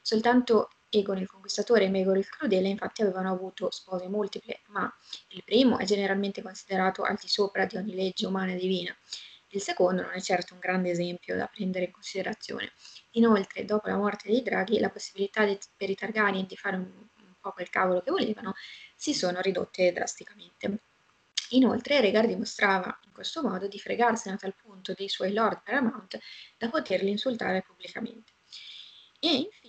Soltanto Egon il Conquistatore e Maegor il Crudele infatti avevano avuto spose multiple, ma il primo è generalmente considerato al di sopra di ogni legge umana e divina. Il secondo non è certo un grande esempio da prendere in considerazione. Inoltre, dopo la morte dei draghi, la possibilità di, per i Targaryen di fare un, un po' quel cavolo che volevano si sono ridotte drasticamente. Inoltre, Rhaegar dimostrava in questo modo di fregarsene a tal punto dei suoi lord paramount da poterli insultare pubblicamente. E infine,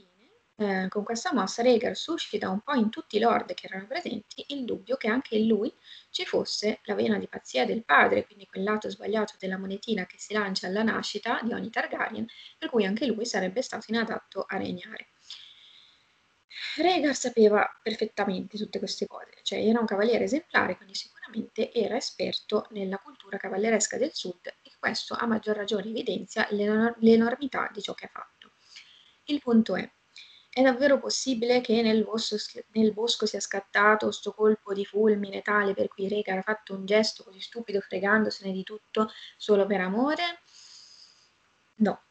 eh, con questa mossa Rhaegar suscita un po' in tutti i lord che erano presenti il dubbio che anche in lui ci fosse la vena di pazzia del padre, quindi quel lato sbagliato della monetina che si lancia alla nascita di ogni Targaryen, per cui anche lui sarebbe stato inadatto a regnare. Rhaegar sapeva perfettamente tutte queste cose, cioè era un cavaliere esemplare, quindi sicuramente era esperto nella cultura cavalleresca del sud e questo a maggior ragione evidenzia l'enormità di ciò che ha fatto. Il punto è, è davvero possibile che nel bosco, nel bosco sia scattato sto colpo di fulmine tale per cui Rhaegar ha fatto un gesto così stupido fregandosene di tutto solo per amore? No.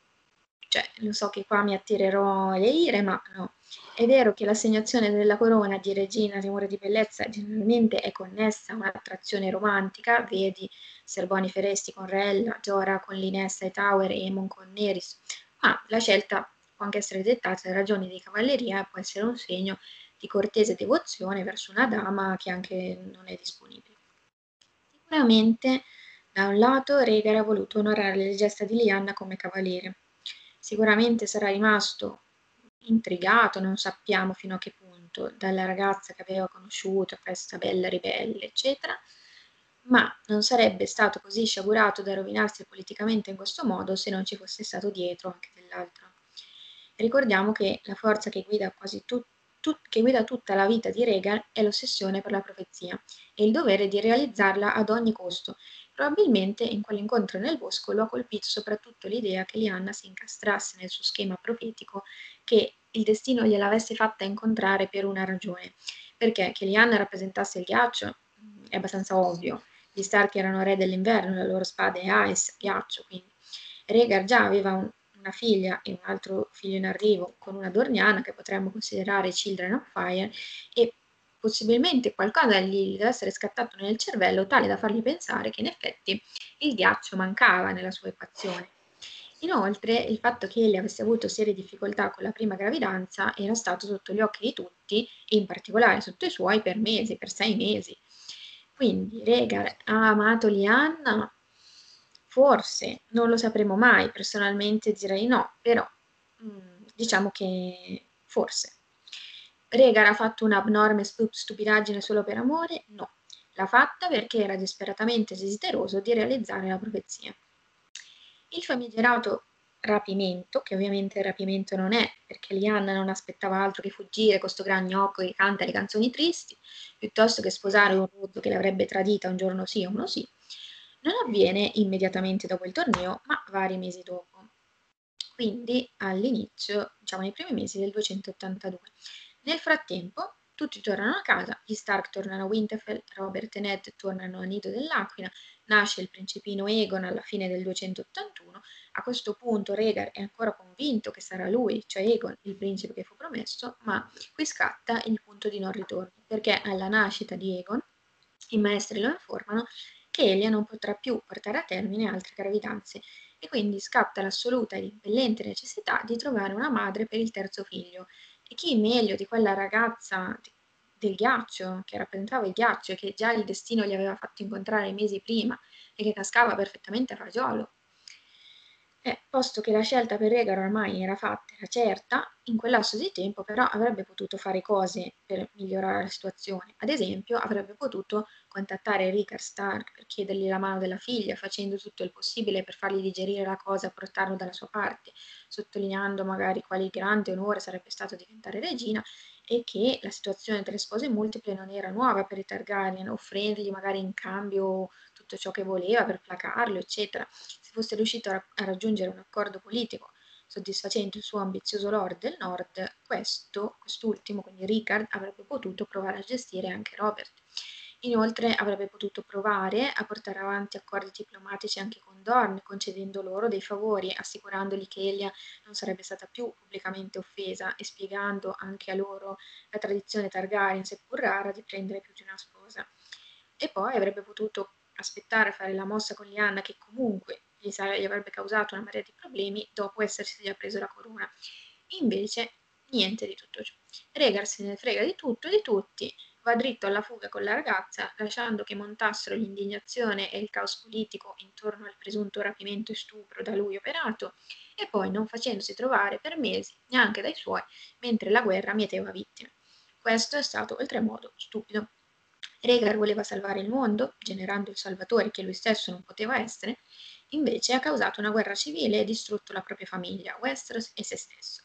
Cioè, lo so che qua mi attirerò le ire, ma no. È vero che l'assegnazione della corona di regina di amore di bellezza generalmente è connessa a un'attrazione romantica, vedi Serboni Feresti con Rella, Giora con Linessa e Tower e Emon con Neris, ma la scelta può anche essere dettata da ragioni di cavalleria e può essere un segno di cortese devozione verso una dama che anche non è disponibile. Sicuramente, da un lato, Rhaegar ha voluto onorare le gesta di Lianna come cavaliere. Sicuramente sarà rimasto intrigato, non sappiamo fino a che punto, dalla ragazza che aveva conosciuto, questa bella ribelle, eccetera, ma non sarebbe stato così sciagurato da rovinarsi politicamente in questo modo se non ci fosse stato dietro anche dell'altro Ricordiamo che la forza che guida, quasi tu, tu, che guida tutta la vita di Regan è l'ossessione per la profezia e il dovere di realizzarla ad ogni costo. Probabilmente in quell'incontro nel bosco lo ha colpito soprattutto l'idea che Lianna si incastrasse nel suo schema profetico, che il destino gliel'avesse fatta incontrare per una ragione. Perché che Lianna rappresentasse il ghiaccio mm, è abbastanza ovvio, Gli Stark erano re dell'inverno, la loro spada è ice, ghiaccio, quindi Rhaegar già aveva un, una figlia e un altro figlio in arrivo con una Dorniana che potremmo considerare Children of Fire e possibilmente qualcosa gli deve essere scattato nel cervello tale da fargli pensare che in effetti il ghiaccio mancava nella sua equazione. Inoltre, il fatto che egli avesse avuto serie difficoltà con la prima gravidanza era stato sotto gli occhi di tutti, e in particolare sotto i suoi, per mesi, per sei mesi. Quindi Regar ha amato Lianna? Forse, non lo sapremo mai, personalmente direi no, però mm, diciamo che forse. Regar ha fatto un'abnorme stupidaggine solo per amore? No, l'ha fatta perché era disperatamente desideroso di realizzare la profezia. Il famigerato rapimento, che ovviamente rapimento non è, perché Lianna non aspettava altro che fuggire con sto gran gnocco che canta le canzoni tristi, piuttosto che sposare un rozzo che l'avrebbe tradita un giorno sì e uno sì, non avviene immediatamente dopo il torneo, ma vari mesi dopo. Quindi all'inizio, diciamo nei primi mesi del 282. Nel frattempo, tutti tornano a casa, gli Stark tornano a Winterfell, Robert e Ned tornano a Nido dell'Aquila, nasce il principino Egon alla fine del 281. A questo punto Rhaegar è ancora convinto che sarà lui, cioè Egon, il principe che fu promesso, ma qui scatta il punto di non ritorno, perché alla nascita di Egon i maestri lo informano che Elia non potrà più portare a termine altre gravidanze e quindi scatta l'assoluta e impellente necessità di trovare una madre per il terzo figlio, e chi meglio di quella ragazza del ghiaccio, che rappresentava il ghiaccio e che già il destino gli aveva fatto incontrare mesi prima e che cascava perfettamente a fagiolo? Eh, posto che la scelta per Rhaegar ormai era fatta, era certa, in quel lasso di tempo però avrebbe potuto fare cose per migliorare la situazione. Ad esempio, avrebbe potuto contattare Rickard Stark per chiedergli la mano della figlia, facendo tutto il possibile per fargli digerire la cosa portarlo dalla sua parte, sottolineando magari quale grande onore sarebbe stato diventare regina e che la situazione delle spose multiple non era nuova per i Targaryen, offrendogli magari in cambio tutto ciò che voleva per placarlo, eccetera. Se fosse riuscito a, a raggiungere un accordo politico soddisfacendo il suo ambizioso lord del nord, questo, quest'ultimo, quindi Richard, avrebbe potuto provare a gestire anche Robert. Inoltre avrebbe potuto provare a portare avanti accordi diplomatici anche con Dorn, concedendo loro dei favori, assicurandogli che Elia non sarebbe stata più pubblicamente offesa e spiegando anche a loro la tradizione Targaryen, seppur rara, di prendere più di una sposa. E poi avrebbe potuto aspettare a fare la mossa con Lianna che comunque gli, sare- gli avrebbe causato una marea di problemi dopo essersi già preso la corona. Invece niente di tutto ciò. Rhaegar se ne frega di tutto e di tutti, va dritto alla fuga con la ragazza, lasciando che montassero l'indignazione e il caos politico intorno al presunto rapimento e stupro da lui operato, e poi non facendosi trovare per mesi neanche dai suoi, mentre la guerra mieteva vittime. Questo è stato oltremodo stupido. Rhaegar voleva salvare il mondo, generando il salvatore che lui stesso non poteva essere, invece ha causato una guerra civile e distrutto la propria famiglia, Westeros e se stesso.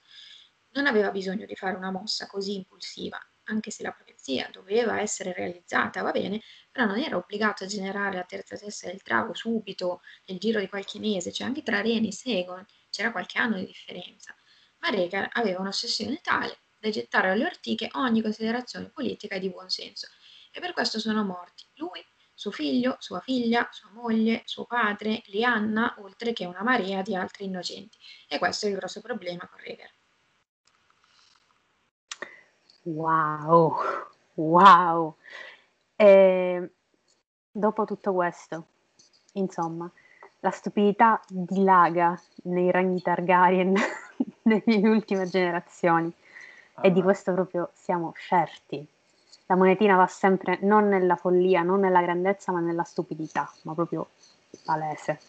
Non aveva bisogno di fare una mossa così impulsiva, anche se la profezia doveva essere realizzata, va bene, però non era obbligato a generare la terza testa del drago subito, nel giro di qualche mese, cioè anche tra Rhaenys e Egon c'era qualche anno di differenza. Ma Rhaegar aveva un'ossessione tale da gettare alle ortiche ogni considerazione politica e di buon senso, e per questo sono morti lui, suo figlio, sua figlia, sua moglie, suo padre, Lianna, oltre che una marea di altri innocenti. E questo è il grosso problema con Rhaegar. Wow, wow. E dopo tutto questo, insomma, la stupidità dilaga nei ragni Targaryen nelle ultime generazioni ah, e di questo proprio siamo certi. La monetina va sempre non nella follia, non nella grandezza, ma nella stupidità, ma proprio palese.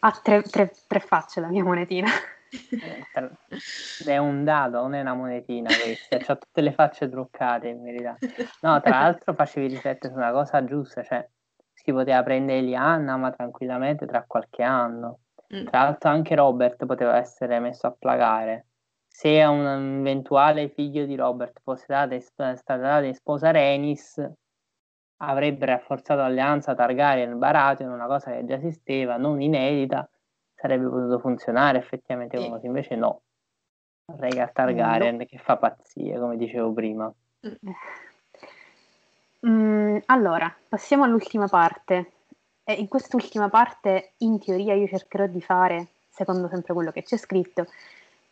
Ha tre, tre, tre facce la mia monetina. È un dado, non è una monetina questa, ha tutte le facce truccate in verità. No, tra l'altro facevi riflettere su una cosa giusta, cioè si poteva prendere Elianna ma tranquillamente tra qualche anno. Mm. Tra l'altro anche Robert poteva essere messo a plagare. Se a un eventuale figlio di Robert fosse data, stata data in sposa Renis, avrebbe rafforzato l'alleanza Targaryen-Baratheon, una cosa che già esisteva, non inedita, sarebbe potuto funzionare effettivamente sì. così, invece no. Rega Targaryen no. che fa pazzie, come dicevo prima. Mm. Mm, allora, passiamo all'ultima parte. E in quest'ultima parte, in teoria, io cercherò di fare, secondo sempre quello che c'è scritto,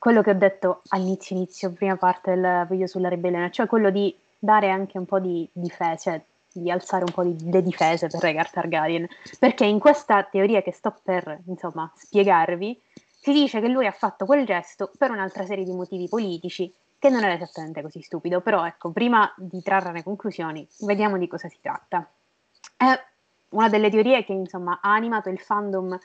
quello che ho detto all'inizio, inizio, prima parte del video sulla ribellione, cioè quello di dare anche un po' di difesa, cioè di alzare un po' di, le difese per Rhaegar Targaryen, perché in questa teoria che sto per, insomma, spiegarvi, si dice che lui ha fatto quel gesto per un'altra serie di motivi politici, che non era esattamente così stupido, però ecco, prima di trarre le conclusioni, vediamo di cosa si tratta. È una delle teorie che, insomma, ha animato il fandom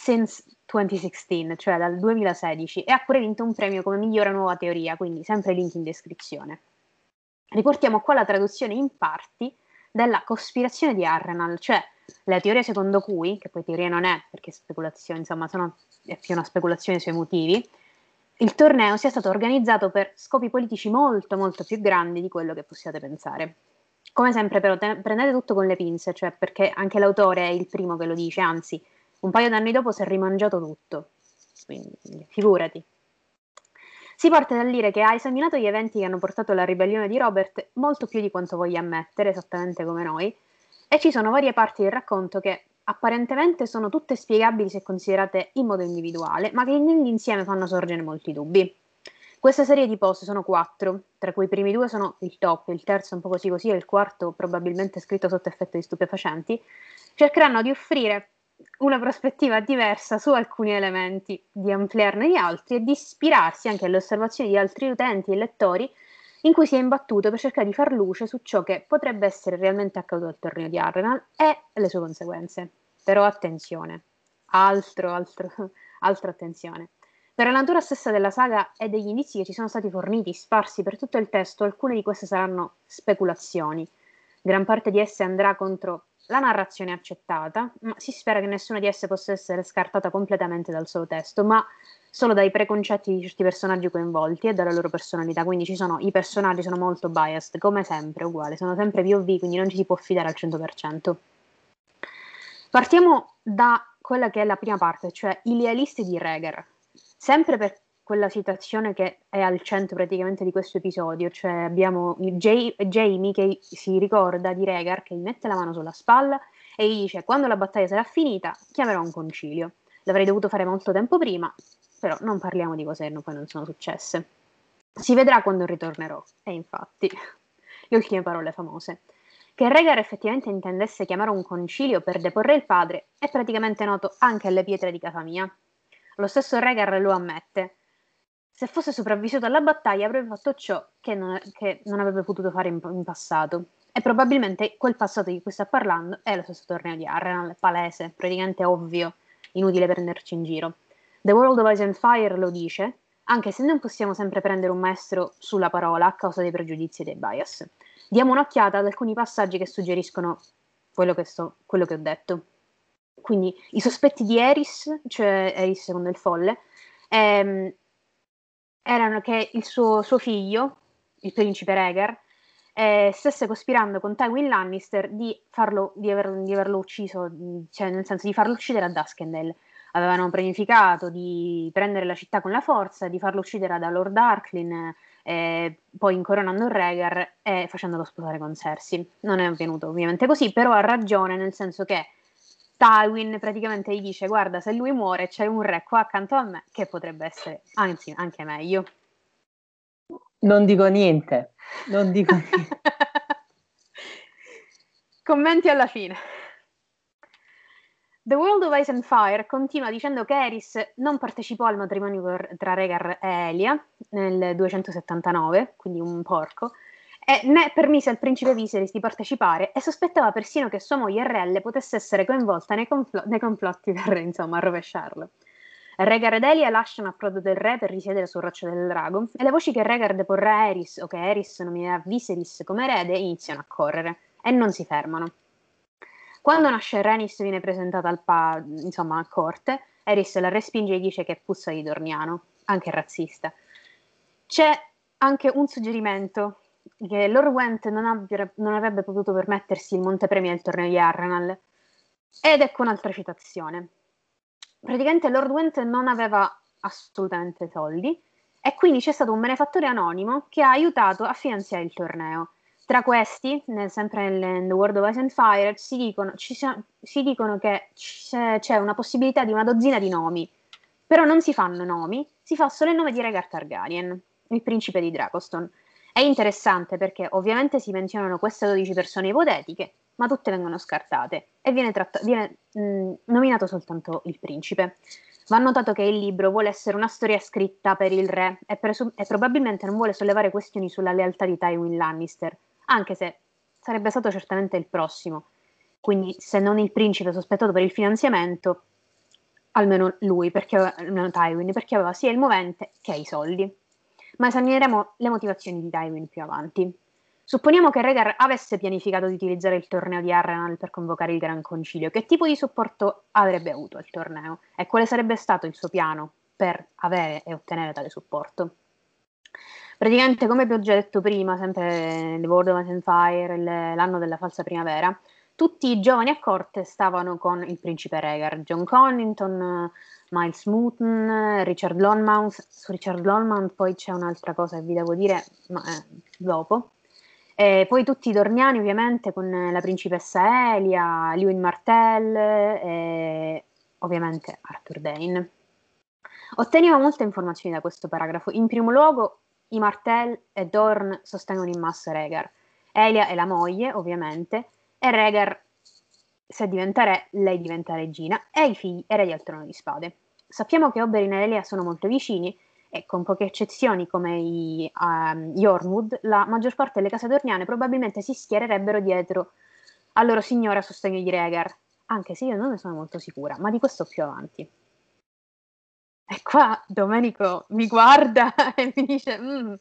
since 2016, cioè dal 2016, e ha pure vinto un premio come migliore nuova teoria, quindi sempre link in descrizione. Riportiamo qua la traduzione in parti della cospirazione di Arrenal, cioè la teoria secondo cui, che poi teoria non è perché speculazione, insomma, sono, è più una speculazione sui motivi, il torneo sia stato organizzato per scopi politici molto molto più grandi di quello che possiate pensare. Come sempre però te- prendete tutto con le pinze, cioè perché anche l'autore è il primo che lo dice, anzi un paio d'anni dopo si è rimangiato tutto, quindi figurati. Si parte dal dire che ha esaminato gli eventi che hanno portato alla ribellione di Robert molto più di quanto voglia ammettere, esattamente come noi, e ci sono varie parti del racconto che apparentemente sono tutte spiegabili se considerate in modo individuale, ma che nell'insieme fanno sorgere molti dubbi. Questa serie di post sono quattro, tra cui i primi due sono il top, il terzo un po' così così e il quarto probabilmente scritto sotto effetto di stupefacenti, cercheranno di offrire una prospettiva diversa su alcuni elementi, di ampliarne gli altri e di ispirarsi anche alle osservazioni di altri utenti e lettori in cui si è imbattuto per cercare di far luce su ciò che potrebbe essere realmente accaduto al torneo di Arsenal e le sue conseguenze. Però attenzione, altro, altro, altra attenzione. Per la natura stessa della saga e degli indizi che ci sono stati forniti, sparsi per tutto il testo, alcune di queste saranno speculazioni. Gran parte di esse andrà contro la narrazione accettata, ma si spera che nessuna di esse possa essere scartata completamente dal suo testo, ma solo dai preconcetti di certi personaggi coinvolti e dalla loro personalità. Quindi ci sono, i personaggi sono molto biased, come sempre, uguale, sono sempre POV, quindi non ci si può fidare al 100%. Partiamo da quella che è la prima parte, cioè i lealisti di Reger. Sempre per quella situazione che è al centro praticamente di questo episodio, cioè abbiamo Jay, Jamie che si ricorda di Regar che gli mette la mano sulla spalla e gli dice quando la battaglia sarà finita chiamerò un concilio. L'avrei dovuto fare molto tempo prima, però non parliamo di cose che poi non sono successe. Si vedrà quando ritornerò, e infatti, le ultime parole famose. Che Regar effettivamente intendesse chiamare un concilio per deporre il padre è praticamente noto anche alle pietre di casa mia. Lo stesso Regar lo ammette, se fosse sopravvissuto alla battaglia avrebbe fatto ciò che non, che non avrebbe potuto fare in, in, passato. E probabilmente quel passato di cui sta parlando è lo stesso torneo di Arrenal, palese, praticamente ovvio, inutile prenderci in giro. The World of Ice and Fire lo dice, anche se non possiamo sempre prendere un maestro sulla parola a causa dei pregiudizi e dei bias. Diamo un'occhiata ad alcuni passaggi che suggeriscono quello che, sto, quello che ho detto. Quindi i sospetti di Eris, cioè Eris secondo il folle, ehm, erano che il suo, suo figlio, il principe Rhaegar, eh, stesse cospirando con Tywin Lannister di, farlo, di, aver, di averlo ucciso, cioè nel senso di farlo uccidere a Duskendale. Avevano pianificato di prendere la città con la forza, di farlo uccidere da Lord Arklin, eh, poi incoronando Rhaegar e facendolo sposare con Cersei. Non è avvenuto ovviamente così, però ha ragione nel senso che Tywin praticamente gli dice guarda se lui muore c'è un re qua accanto a me che potrebbe essere anzi anche meglio. Non dico niente non dico niente. Commenti alla fine. The World of Ice and Fire continua dicendo che Eris non partecipò al matrimonio tra Rhaegar e Elia nel 279, quindi un porco, e né permise al principe Viserys di partecipare e sospettava persino che sua moglie Relle potesse essere coinvolta nei, confl- nei complotti per insomma, rovesciarlo. Rhaegar ed Elia lasciano approdo del re per risiedere sul roccio del drago e le voci che Rhaegar deporrà Eris o che Eris nominerà Viserys come erede iniziano a correre e non si fermano. Quando nasce Rhaenys viene presentata al pa- insomma, a corte, Eris la respinge e dice che puzza di Dorniano, anche razzista. C'è anche un suggerimento che Lord Went non, abbia, non, avrebbe potuto permettersi il montepremi del torneo di Arrenal. Ed ecco un'altra citazione. Praticamente Lord Went non aveva assolutamente soldi e quindi c'è stato un benefattore anonimo che ha aiutato a finanziare il torneo. Tra questi, nel, sempre nel The World of Ice and Fire, si dicono, ci, si dicono che c'è una possibilità di una dozzina di nomi, però non si fanno nomi, si fa solo il nome di Rhaegar Targaryen, il principe di Dracoston. È interessante perché ovviamente si menzionano queste 12 persone ipotetiche, ma tutte vengono scartate e viene, tratta- viene mh, nominato soltanto il principe. Va notato che il libro vuole essere una storia scritta per il re e, presu- e probabilmente non vuole sollevare questioni sulla lealtà di Tywin Lannister, anche se sarebbe stato certamente il prossimo. Quindi, se non il principe sospettato per il finanziamento, almeno lui, perché, almeno Tywin, perché aveva sia il movente che i soldi. Ma esamineremo le motivazioni di Tywin più avanti. Supponiamo che Rhaegar avesse pianificato di utilizzare il torneo di Harrenhal per convocare il Gran Concilio. Che tipo di supporto avrebbe avuto al torneo? E quale sarebbe stato il suo piano per avere e ottenere tale supporto? Praticamente, come vi ho già detto prima, sempre The World of Fire, l'anno della falsa primavera, tutti i giovani a corte stavano con il principe Rhaegar, John Connington, Miles Mooten, Richard Lonmouth. Su Richard Lonmouth poi c'è un'altra cosa che vi devo dire ma, eh, dopo. E poi tutti i dorniani ovviamente con la principessa Elia, Lewin Martell e ovviamente Arthur Dane. Otteniamo molte informazioni da questo paragrafo. In primo luogo, i Martell e Dorn sostengono in massa Rhaegar. Elia è la moglie, ovviamente, e Rhaegar, se diventa re, lei diventa regina, e i figli eredi al trono di spade. Sappiamo che Oberyn e Elia sono molto vicini, e con poche eccezioni come i um, Yornwood, la maggior parte delle case dorniane probabilmente si schiererebbero dietro al loro signore a sostegno di Rhaegar, anche se io non ne sono molto sicura, ma di questo più avanti. E qua Domenico mi guarda e mi dice... Mm.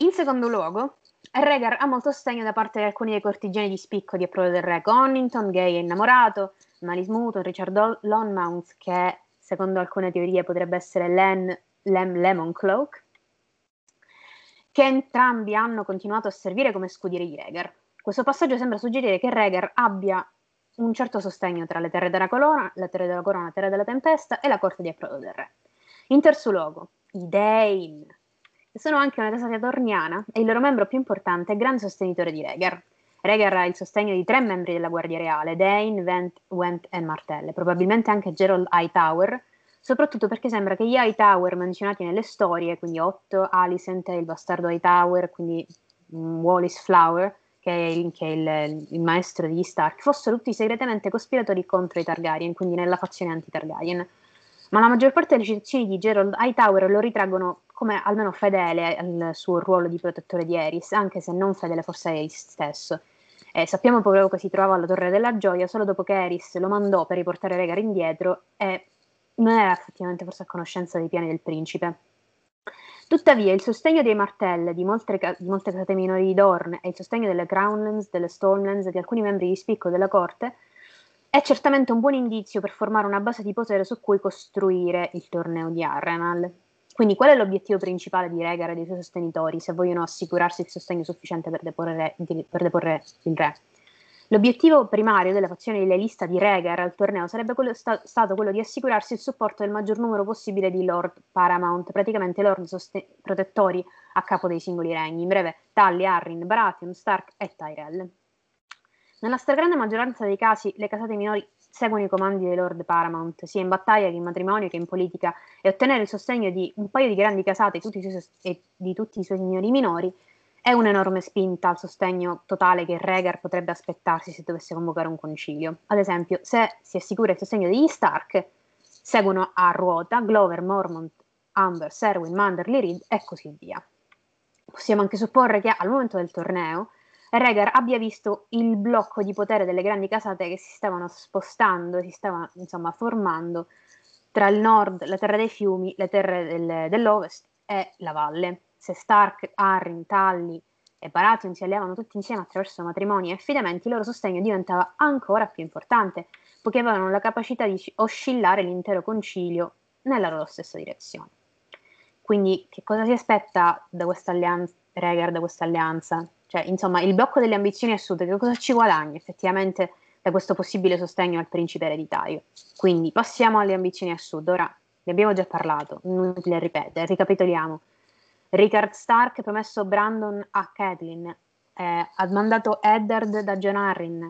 In secondo luogo, Rhaegar ha molto sostegno da parte di alcuni dei cortigiani di spicco di approdo del re Connington, gay e innamorato, Malis Muton, Richard Lonmouth, che secondo alcune teorie potrebbe essere Len Lem Lemoncloak, che entrambi hanno continuato a servire come scudieri di Rhaegar. Questo passaggio sembra suggerire che Rhaegar abbia un certo sostegno tra le terre della corona, la terra della corona, la terra della tempesta e la corte di approdo del re. In terzo luogo, i Dane, sono anche una casata torniana e il loro membro più importante è grande sostenitore di Rhaegar. Rhaegar ha il sostegno di tre membri della Guardia Reale, Dane, Vent, Went e Martell, probabilmente anche Gerald Hightower, soprattutto perché sembra che gli Hightower menzionati nelle storie, quindi Otto, Alicent, il bastardo Hightower, quindi um, Wallis Flower, che è, il, che è il, il, maestro degli Stark, fossero tutti segretamente cospiratori contro i Targaryen, quindi nella fazione anti-Targaryen. Ma la maggior parte delle citazioni di Gerald Hightower lo ritraggono come almeno fedele al suo ruolo di protettore di Eris, anche se non fedele forse a Eris stesso. Eh, sappiamo proprio che si trovava alla Torre della Gioia solo dopo che Eris lo mandò per riportare Rhaegar indietro e non era effettivamente forse a conoscenza dei piani del principe. Tuttavia, il sostegno dei Martell, di molte, di molte casate minori di Dorn e il sostegno delle Crownlands, delle Stormlands e di alcuni membri di spicco della corte è certamente un buon indizio per formare una base di potere su cui costruire il torneo di Arrenal. Quindi qual è l'obiettivo principale di Rhaegar e dei suoi sostenitori se vogliono assicurarsi il sostegno sufficiente per deporre, per deporre il re? L'obiettivo primario della fazione lealista di Rhaegar al torneo sarebbe quello sta- stato quello di assicurarsi il supporto del maggior numero possibile di Lord Paramount, praticamente Lord soste- protettori a capo dei singoli regni, in breve Tully, Arryn, Baratheon, Stark e Tyrell. Nella stragrande maggioranza dei casi le casate minori seguono i comandi dei Lord Paramount, sia in battaglia che in matrimonio che in politica, e ottenere il sostegno di un paio di grandi casate tutti e di tutti i suoi signori minori è un'enorme spinta al sostegno totale che Rhaegar potrebbe aspettarsi se dovesse convocare un concilio. Ad esempio, se si assicura il sostegno degli Stark, seguono a ruota Glover, Mormont, Amber, Serwin, Manderly, Reed e così via. Possiamo anche supporre che al momento del torneo Rhaegar abbia visto il blocco di potere delle grandi casate che si stavano spostando, si stavano insomma formando tra il nord, la terra dei fiumi, le terre del, dell'ovest e la valle. Se Stark, Arryn, Tully e Baratheon si alleavano tutti insieme attraverso matrimoni e affidamenti, il loro sostegno diventava ancora più importante, poiché avevano la capacità di oscillare l'intero concilio nella loro stessa direzione. Quindi, che cosa si aspetta da questa alleanza, Rhaegar, da questa alleanza? Cioè, insomma, il blocco delle ambizioni assurde, che cosa ci guadagna effettivamente da questo possibile sostegno al principe ereditario? Quindi passiamo alle ambizioni assurde. Ora, ne abbiamo già parlato, inutile ripetere, ricapitoliamo. Richard Stark promesso Brandon a Catelyn, eh, ha mandato Eddard da John Arryn,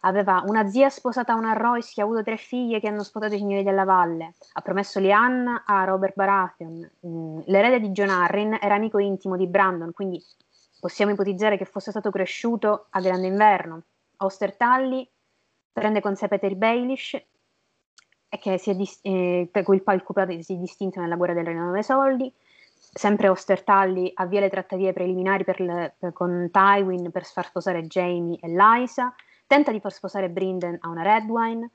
aveva una zia sposata a una Royce che ha avuto tre figlie che hanno sposato i signori della valle, ha promesso Lianna a Robert Baratheon, mm, l'erede di John Arryn era amico intimo di Brandon, quindi possiamo ipotizzare che fosse stato cresciuto a grande inverno. Oster Tully prende con sé Peter Baelish e che si è dis- eh, per cui il palco si è distinto nella guerra del Regno dei Soldi. Sempre Ostertalli avvia le trattative preliminari per le, per, con Tywin per far sposare Jamie e Lysa, tenta di far sposare Brinden a una Redwine.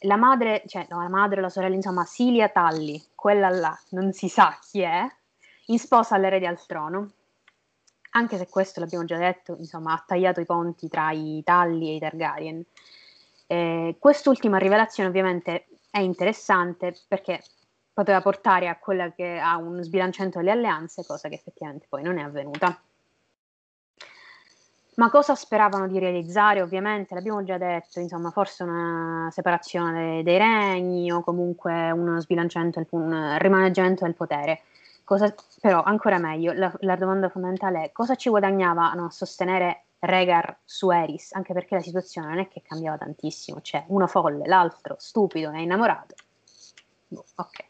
La madre, cioè no, la madre, la sorella, insomma, Cilia Talli, quella là, non si sa chi è, in sposa all'erede al trono. Anche se questo l'abbiamo già detto, insomma, ha tagliato i ponti tra i Talli e i Targaryen. Eh, quest'ultima rivelazione ovviamente è interessante perché poteva portare a, che, a un sbilanciamento delle alleanze, cosa che effettivamente poi non è avvenuta. Ma cosa speravano di realizzare? Ovviamente, l'abbiamo già detto, insomma, forse una separazione dei, dei regni o comunque uno sbilanciamento, un rimaneggiamento del potere. Cosa, però, ancora meglio, la, la, domanda fondamentale è cosa ci guadagnavano a sostenere Regar su Eris, anche perché la situazione non è che cambiava tantissimo, cioè uno folle, l'altro stupido e innamorato. Boh, ok.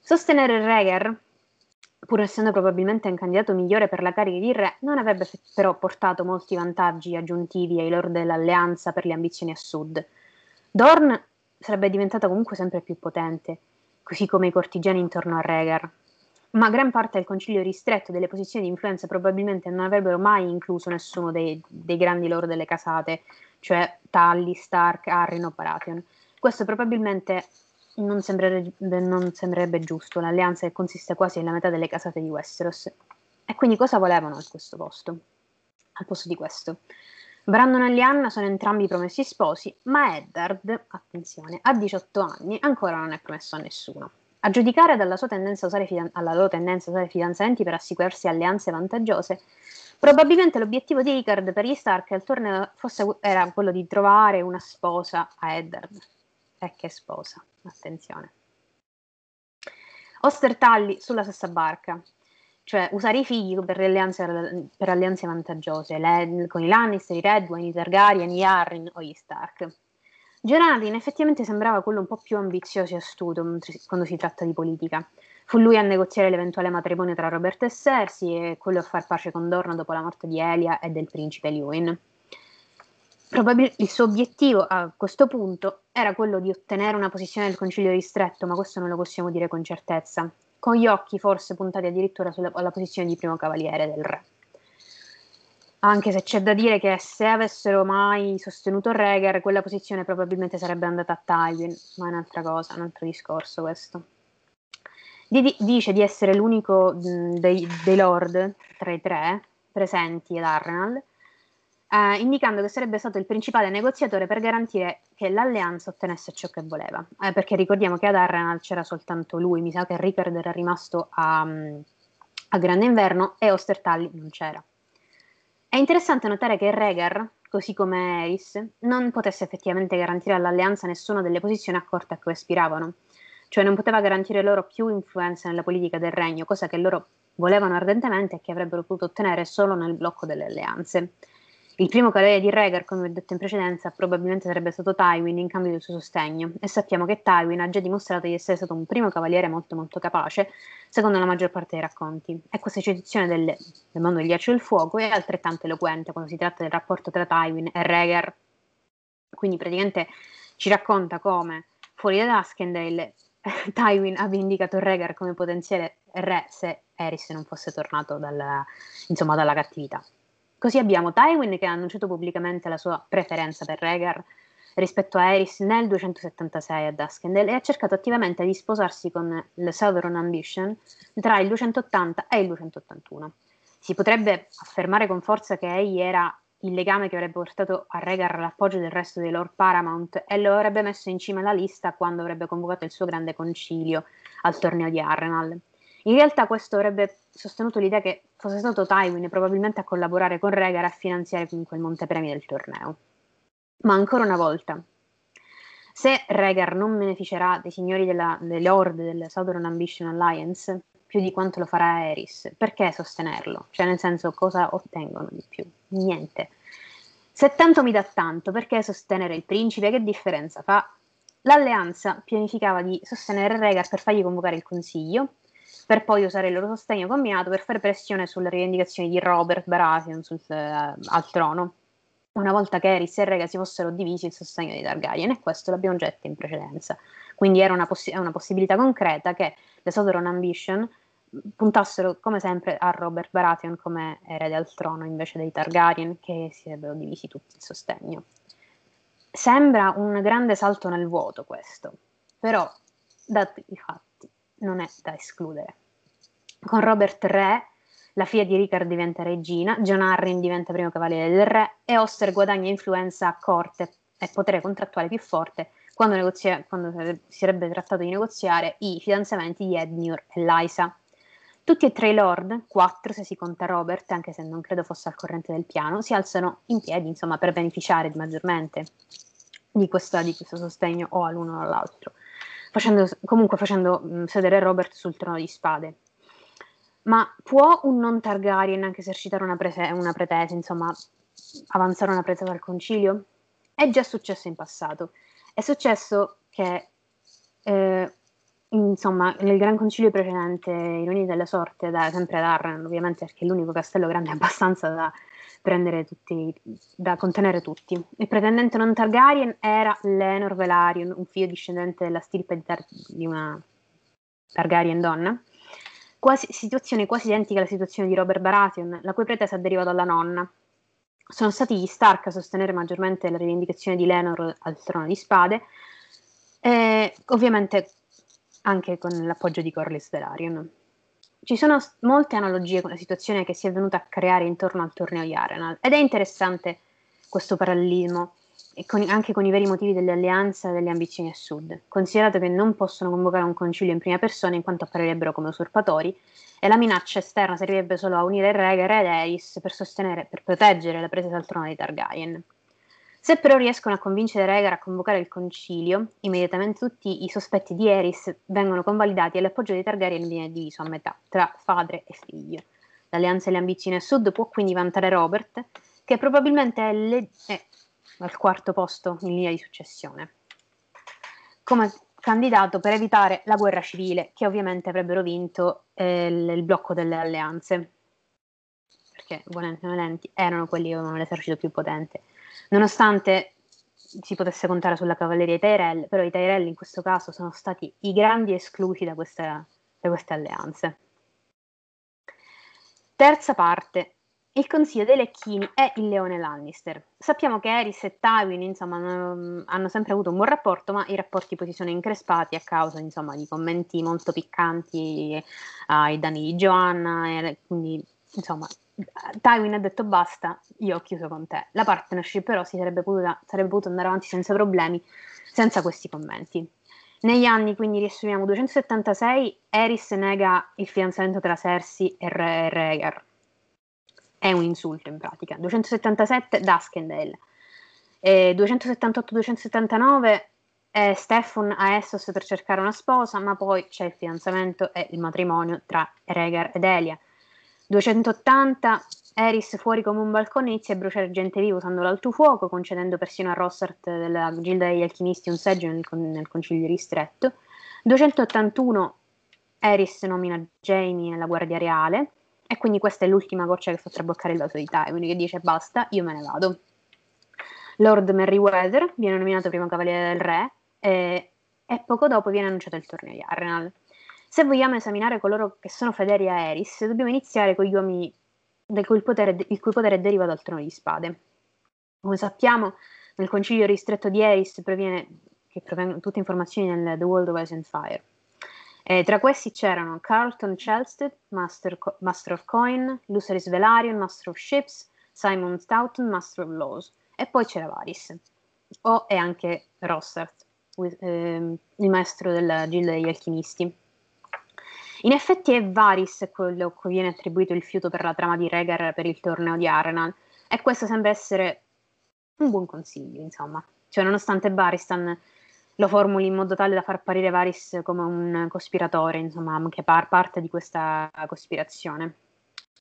Sostenere Regar, pur essendo probabilmente un candidato migliore per la carica di re, non avrebbe però portato molti vantaggi aggiuntivi ai lord dell'alleanza per le ambizioni a sud. Dorn sarebbe diventata comunque sempre più potente, così come i cortigiani intorno a Regar, ma gran parte del concilio ristretto delle posizioni di influenza probabilmente non avrebbero mai incluso nessuno dei, dei grandi loro delle casate, cioè Tully, Stark, Arryn o Baratheon. Questo probabilmente non sembrerebbe, non sembrerebbe giusto, l'alleanza che consiste quasi nella metà delle casate di Westeros. E quindi cosa volevano a questo posto? Al posto di questo. Brandon e Lyanna sono entrambi promessi sposi, ma Eddard, attenzione, a 18 anni ancora non è promesso a nessuno. A giudicare dalla sua tendenza a usare fidan- alla loro tendenza a usare fidanzamenti per assicurarsi alleanze vantaggiose, probabilmente l'obiettivo di Ricard per gli Stark al torneo fosse, era quello di trovare una sposa a Eddard. E che sposa, attenzione. Oster Tully sulla stessa barca, cioè usare i figli per alleanze, per alleanze vantaggiose, le, con i Lannister, i Redwine, i Targaryen, gli Arryn o gli Stark. Gerardin effettivamente sembrava quello un po' più ambizioso e astuto quando si tratta di politica. Fu lui a negoziare l'eventuale matrimonio tra Roberto e Cersei e quello a far pace con Dorna dopo la morte di Elia e del principe Lewin. Probabil- il suo obiettivo a questo punto era quello di ottenere una posizione nel concilio ristretto, ma questo non lo possiamo dire con certezza, con gli occhi forse puntati addirittura sulla posizione di primo cavaliere del re anche se c'è da dire che se avessero mai sostenuto Reger, quella posizione probabilmente sarebbe andata a Tywin, ma è un'altra cosa, un altro discorso questo. D- dice di essere l'unico mh, dei, dei, lord tra i tre presenti ad Arrenal, eh, indicando che sarebbe stato il principale negoziatore per garantire che l'alleanza ottenesse ciò che voleva. Eh, perché ricordiamo che ad Arrenal c'era soltanto lui, mi sa che Rickard era rimasto a, a Grande Inverno e Ostertali non c'era. È interessante notare che Regar, così come Eris, non potesse effettivamente garantire all'alleanza nessuna delle posizioni accorte a cui aspiravano, cioè non poteva garantire loro più influenza nella politica del regno, cosa che loro volevano ardentemente e che avrebbero potuto ottenere solo nel blocco delle alleanze. Il primo cavaliere di Rhaegar, come ho detto in precedenza, probabilmente sarebbe stato Tywin in cambio del suo sostegno, e sappiamo che Tywin ha già dimostrato di essere stato un primo cavaliere molto molto capace, secondo la maggior parte dei racconti. E questa citazione del, del mondo del ghiaccio e del fuoco è altrettanto eloquente quando si tratta del rapporto tra Tywin e Rhaegar. Quindi praticamente ci racconta come fuori da Duskendale Tywin abbia indicato Rhaegar come potenziale re se Eris non fosse tornato dalla, insomma, dalla cattività. Così abbiamo Tywin che ha annunciato pubblicamente la sua preferenza per Rhaegar rispetto a Eris nel 276 a Duskendale e ha cercato attivamente di sposarsi con il Southern Ambition tra il 280 e il 281. Si potrebbe affermare con forza che egli era il legame che avrebbe portato a Rhaegar l'appoggio del resto dei Lord Paramount e lo avrebbe messo in cima alla lista quando avrebbe convocato il suo grande concilio al torneo di Arrenal. In realtà questo avrebbe sostenuto l'idea che fosse stato Tywin probabilmente a collaborare con Rhaegar a finanziare comunque il montepremi del torneo. Ma ancora una volta, se Rhaegar non beneficerà dei signori della, delle Horde del Southern Ambition Alliance più di quanto lo farà Eris, perché sostenerlo? Cioè nel senso cosa ottengono di più? Niente. Se tanto mi dà tanto, perché sostenere il principe? Che differenza fa? L'alleanza pianificava di sostenere Regar per fargli convocare il consiglio, per poi usare il loro sostegno combinato per fare pressione sulle rivendicazioni di Robert Baratheon sul, eh, al trono, una volta che Eris e Rega si fossero divisi il sostegno dei Targaryen, e questo l'abbiamo già detto in precedenza. Quindi era una, poss- una possibilità concreta che le Southern Ambition puntassero come sempre a Robert Baratheon come erede al trono invece dei Targaryen che si sarebbero divisi tutti il sostegno. Sembra un grande salto nel vuoto questo, però dati i fatti non è da escludere con Robert Re, la figlia di Ricard diventa regina, John Arryn diventa primo cavaliere del re e Oster guadagna influenza a corte e potere contrattuale più forte quando, negozia- quando si sarebbe trattato di negoziare i fidanzamenti di Edmure e Lysa. Tutti e tre i lord, quattro se si conta Robert, anche se non credo fosse al corrente del piano, si alzano in piedi insomma, per beneficiare maggiormente di, questa, di questo sostegno o all'uno o all'altro, facendo, comunque facendo mh, sedere Robert sul trono di spade. Ma può un non Targaryen anche esercitare una, prese- una pretesa, insomma, avanzare una pretesa al concilio? È già successo in passato. È successo che, eh, insomma, nel Gran Concilio precedente, i Noni della Sorte, da, sempre ad Arran, ovviamente perché è l'unico castello grande abbastanza da prendere tutti, da contenere tutti. Il pretendente non Targaryen era Lenor Velaryon, un figlio discendente della stirpe di, Tar- di una Targaryen donna quasi, situazione quasi identica alla situazione di Robert Baratheon, la cui pretesa deriva dalla nonna. Sono stati gli Stark a sostenere maggiormente la rivendicazione di Lenor al trono di spade, e ovviamente anche con l'appoggio di Corlys Velaryon. Ci sono molte analogie con la situazione che si è venuta a creare intorno al torneo di Arenal ed è interessante questo parallelismo con, anche con i veri motivi dell'alleanza e delle ambizioni a sud, considerato che non possono convocare un concilio in prima persona in quanto apparirebbero come usurpatori, e la minaccia esterna servirebbe solo a unire Rhaegar ed Aerys per sostenere, per proteggere la presa del trono dei Targaryen. Se però riescono a convincere Rhaegar a convocare il concilio, immediatamente tutti i sospetti di Aerys vengono convalidati e l'appoggio dei Targaryen viene diviso a metà, tra padre e figlio. L'alleanza e le ambizioni a sud può quindi vantare Robert, che probabilmente è, le- è al quarto posto in linea di successione, come candidato per evitare la guerra civile, che ovviamente avrebbero vinto eh, il, blocco delle alleanze, perché volenti o nolenti erano quelli che avevano l'esercito più potente. Nonostante si potesse contare sulla cavalleria di Tyrell, però i Tyrell in questo caso sono stati i grandi esclusi da queste, da queste alleanze. Terza parte, il consiglio dei lecchini è il leone Lannister. Sappiamo che Eris e Tywin insomma, hanno sempre avuto un buon rapporto, ma i rapporti poi si sono increspati a causa insomma, di commenti molto piccanti ai danni di Joanna. E quindi, insomma, Tywin ha detto basta, io ho chiuso con te. La partnership però sarebbe potuta, sarebbe potuta andare avanti senza problemi, senza questi commenti. Negli anni, quindi riassumiamo, 276, Eris nega il fidanzamento tra Cersei e Rhaegar è un insulto in pratica. 277 Duskendale, eh, 278-279 è Stefan a Essos per cercare una sposa, ma poi c'è il fidanzamento e il matrimonio tra Rhaegar ed Elia. 280 Eris fuori come un balcone inizia a bruciare gente viva usando l'altofuoco, concedendo persino a Rossart della Gilda degli Alchimisti un seggio nel, nel concilio ristretto. 281 Eris nomina Jamie nella Guardia Reale. E quindi questa è l'ultima goccia che fa traboccare il vaso di Tywin, che dice basta, io me ne vado. Lord Merryweather viene nominato primo cavaliere del re e, e poco dopo viene annunciato il torneo di Arrenal. Se vogliamo esaminare coloro che sono fedeli a Eris, dobbiamo iniziare con gli uomini cui, potere, il cui potere deriva dal trono di spade. Come sappiamo, nel concilio ristretto di Eris proviene, che provengono tutte informazioni nel The World of Ice and Fire. Eh, tra questi c'erano Carlton Chelstead, Master, Co- Master of Coin, Lucerys Velaryon, Master of Ships, Simon Stoughton, Master of Laws, e poi c'era Varys, o e anche Rossart, ehm, il maestro della Gilda degli Alchimisti. In effetti è Varys quello a cui viene attribuito il fiuto per la trama di Rhaegar per il torneo di Arenal, e questo sembra essere un buon consiglio, insomma. Cioè, nonostante Baristan lo formuli in modo tale da far apparire Varys come un cospiratore, insomma, che par- parte di questa cospirazione.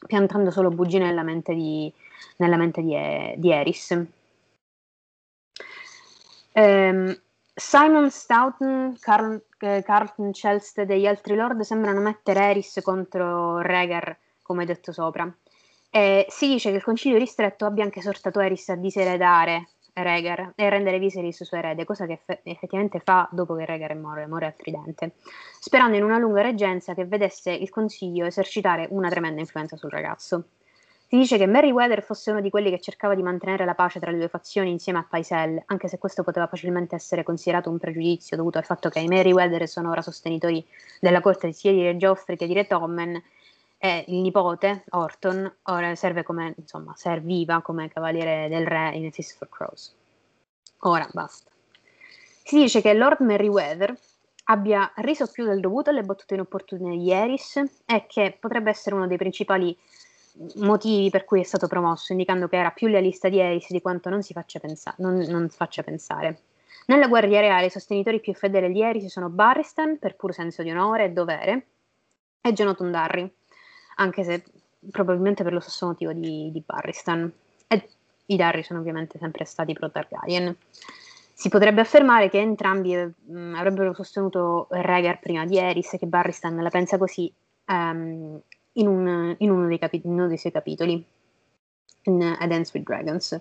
piantando solo bugie nella mente di, nella mente di, di Eris. Um, Simon Stoughton, Carl, eh, Carlton Chelsted e gli altri lord sembrano mettere Eris contro Rhaegar, come detto sopra. E si dice che il concilio ristretto abbia anche esortato Eris a diseredare Rhaegar e rendere Viserys suo erede, cosa che eff- effettivamente fa dopo che Rhaegar muore, muore al tridente, sperando in una lunga reggenza che vedesse il consiglio esercitare una tremenda influenza sul ragazzo. Si dice che Meriwether fosse uno di quelli che cercava di mantenere la pace tra le due fazioni insieme a Paisel, anche se questo poteva facilmente essere considerato un pregiudizio dovuto al fatto che i Meriwether sono ora sostenitori della corte sia di Re Joffrey che di Re Tommen e il nipote, Orton, ora serve come, insomma, serviva come cavaliere del re in A Fist for Crows. Ora basta. Si dice che Lord Meriwether abbia riso più del dovuto alle battute inopportune di Eris e che potrebbe essere uno dei principali motivi per cui è stato promosso, indicando che era più lealista di Eris di quanto non si faccia, pensa- non, non faccia pensare. Nella Guardia Reale i sostenitori più fedeli di Eris sono Barristan, per puro senso di onore e dovere, e Jonathan Darry, anche se probabilmente per lo stesso motivo di, di Barristan. E i Darry sono ovviamente sempre stati pro Targaryen. Si potrebbe affermare che entrambi mh, mm, avrebbero sostenuto Rhaegar prima di Eris e che Barristan la pensa così um, in, un, in, uno capi- in, uno dei suoi capitoli, in A Dance with Dragons.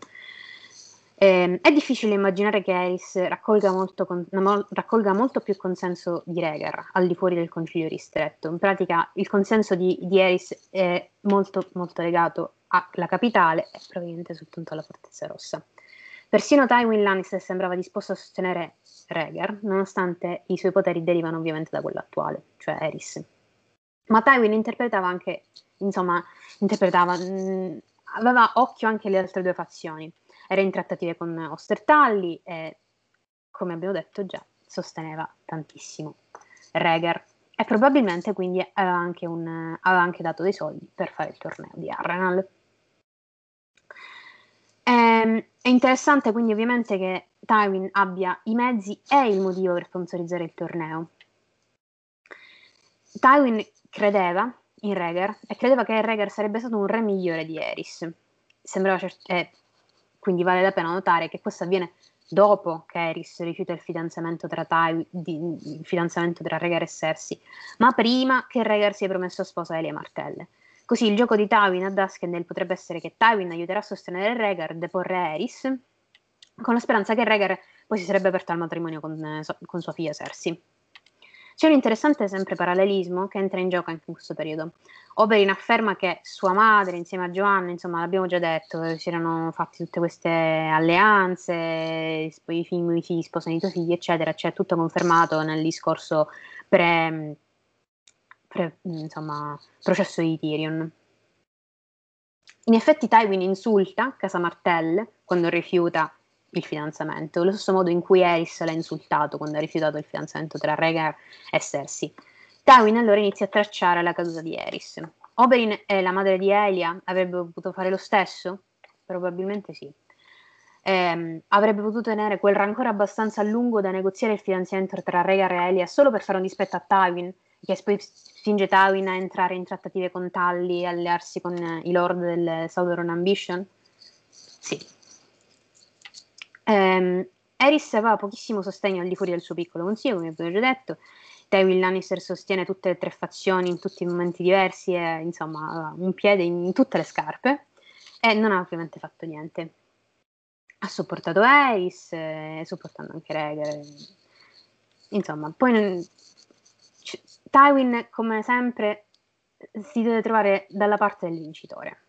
Eh, è difficile immaginare che Ace raccolga molto, con, raccolga molto, più consenso di Rhaegar al di fuori del concilio ristretto. In pratica il consenso di, di Ace è molto, molto legato alla capitale e probabilmente soltanto alla Fortezza Rossa. Persino Tywin Lannister sembrava disposto a sostenere Rhaegar, nonostante i suoi poteri derivano ovviamente da quello attuale, cioè Eris. Ma Tywin interpretava anche, insomma, interpretava, mh, mm, aveva occhio anche alle altre due fazioni. Era in trattative con Ostertalli e, come abbiamo detto già, sosteneva tantissimo Rhaegar e probabilmente quindi aveva anche, un, aveva anche dato dei soldi per fare il torneo di Arrenal. È, ehm, è interessante quindi ovviamente che Tywin abbia i mezzi e il motivo per sponsorizzare il torneo. Tywin credeva in Rhaegar e credeva che Rhaegar sarebbe stato un re migliore di Eris. Sembrava cert- eh, quindi vale la pena notare che questo avviene dopo che Eris rifiuta il fidanzamento tra, Tywin, di, fidanzamento tra Rhaegar e Cersei, ma prima che Rhaegar sia promesso sposa a Elia Martelle. Così il gioco di Tywin a Duskendale potrebbe essere che Tywin aiuterà a sostenere Rhaegar, deporre Eris, con la speranza che Rhaegar poi si sarebbe aperto al matrimonio con, eh, con sua figlia Cersei. C'è un interessante sempre parallelismo che entra in gioco anche in questo periodo. Oberyn afferma che sua madre, insieme a Giovanna, insomma, l'abbiamo già detto, si erano fatti tutte queste alleanze, i figli, figli sposano i tuoi figli, eccetera, c'è tutto confermato nel discorso pre, pre insomma, processo di Tyrion. In effetti Tywin insulta Casa Martell quando rifiuta il fidanzamento, lo stesso modo in cui Eris l'ha insultato quando ha rifiutato il fidanzamento tra Rhaegar e Cersei. Tywin allora inizia a tracciare la caduta di Eris. Oberyn e la madre di Elia avrebbero potuto fare lo stesso? Probabilmente sì. Eh, avrebbe potuto tenere quel rancore abbastanza lungo da negoziare il fidanzamento tra Rhaegar e Elia solo per fare un dispetto a Tywin, che poi spinge Tywin a entrare in trattative con Tully e allearsi con i lord del Southern Ambition? Sì, Um, Eris aveva pochissimo sostegno al di fuori del suo piccolo consiglio, come abbiamo già detto. Tywin Lannister sostiene tutte le tre fazioni in tutti i momenti diversi e insomma un piede in, tutte le scarpe e non ha ovviamente fatto niente. Ha sopportato Eris, eh, supportando anche Rhaegar. Insomma, poi c- Tywin, come sempre, si deve trovare dalla parte del vincitore.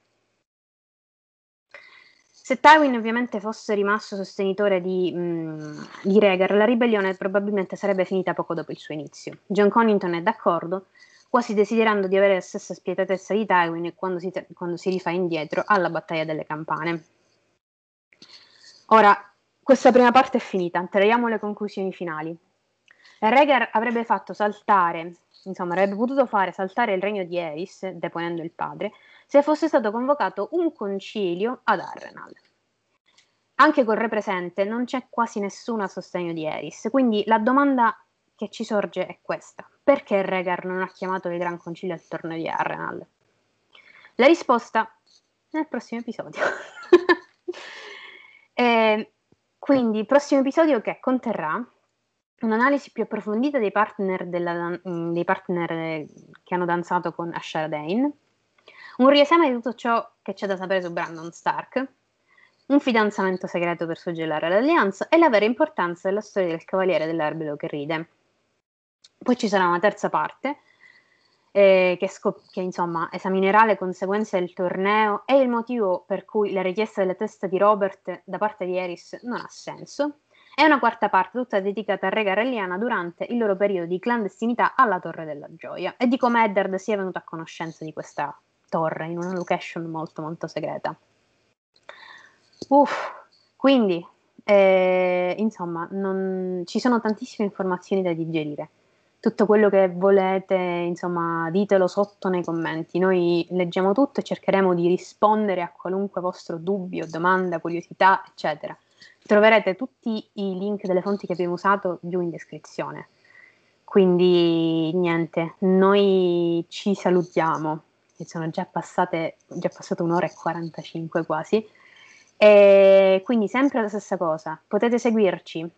Se Tywin ovviamente fosse rimasto sostenitore di, mh, di Rhaegar, la ribellione probabilmente sarebbe finita poco dopo il suo inizio. John Connington è d'accordo, quasi desiderando di avere la stessa spietatezza di Tywin quando si, quando si rifà indietro alla battaglia delle campane. Ora, questa prima parte è finita, traiamo le conclusioni finali. Rhaegar avrebbe fatto saltare, insomma, avrebbe potuto fare saltare il regno di Eris, deponendo il padre, se fosse stato convocato un concilio ad Arrenal. Anche col re presente non c'è quasi nessuno a sostegno di Eris, quindi la domanda che ci sorge è questa. Perché Rhaegar non ha chiamato il Gran Concilio al torneo di Arrenal? La risposta nel prossimo episodio. e, quindi, prossimo episodio che conterrà un'analisi più approfondita dei partner, della, dei partner che hanno danzato con Ashara Dane, un riesame di tutto ciò che c'è da sapere su Brandon Stark, un fidanzamento segreto per suggellare l'alleanza e la vera importanza della storia del cavaliere dell'erbelo che ride. Poi ci sarà una terza parte eh, che, scop- che, insomma esaminerà le conseguenze del torneo e il motivo per cui la richiesta della testa di Robert da parte di Eris non ha senso. E una quarta parte tutta dedicata a Rega Relliana durante il loro periodo di clandestinità alla Torre della Gioia e di come Eddard sia venuto a conoscenza di questa torre in una location molto molto segreta. Uff, quindi eh, insomma non, ci sono tantissime informazioni da digerire. Tutto quello che volete, insomma, ditelo sotto nei commenti. Noi leggiamo tutto e cercheremo di rispondere a qualunque vostro dubbio, domanda, curiosità, eccetera. Troverete tutti i link delle fonti che abbiamo usato giù in descrizione. Quindi niente, noi ci salutiamo che sono già passate, già passate un'ora e 45 quasi. E quindi sempre la stessa cosa, potete seguirci.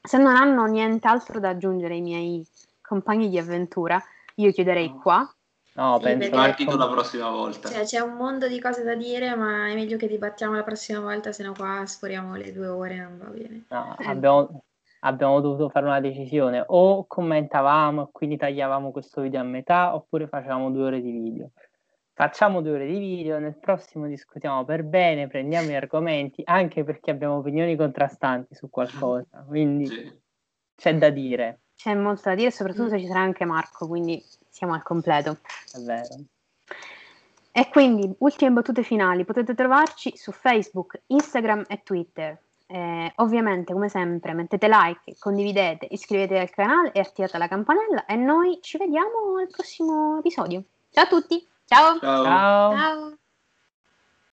Se non hanno nient'altro da aggiungere i miei compagni di avventura, io chiuderei qua. No, sì, penso partito la prossima volta. Cioè, c'è un mondo di cose da dire, ma è meglio che dibattiamo la prossima volta, se no qua sforiamo le due ore, non va bene. No, abbiamo, abbiamo dovuto fare una decisione, o commentavamo e quindi tagliavamo questo video a metà, oppure facevamo due ore di video facciamo due ore di video, nel prossimo discutiamo per bene, prendiamo gli argomenti, anche perché abbiamo opinioni contrastanti su qualcosa, quindi sì. c'è da dire. C'è molto da dire, soprattutto se ci sarà anche Marco, quindi siamo al completo. È vero. E quindi, ultime battute finali, potete trovarci su Facebook, Instagram e Twitter. Eh, ovviamente, come sempre, mettete like, condividete, iscrivetevi al canale e attivate la campanella e noi ci vediamo al prossimo episodio. Ciao a tutti! Ciao. Ciao. Ciao. Ciao.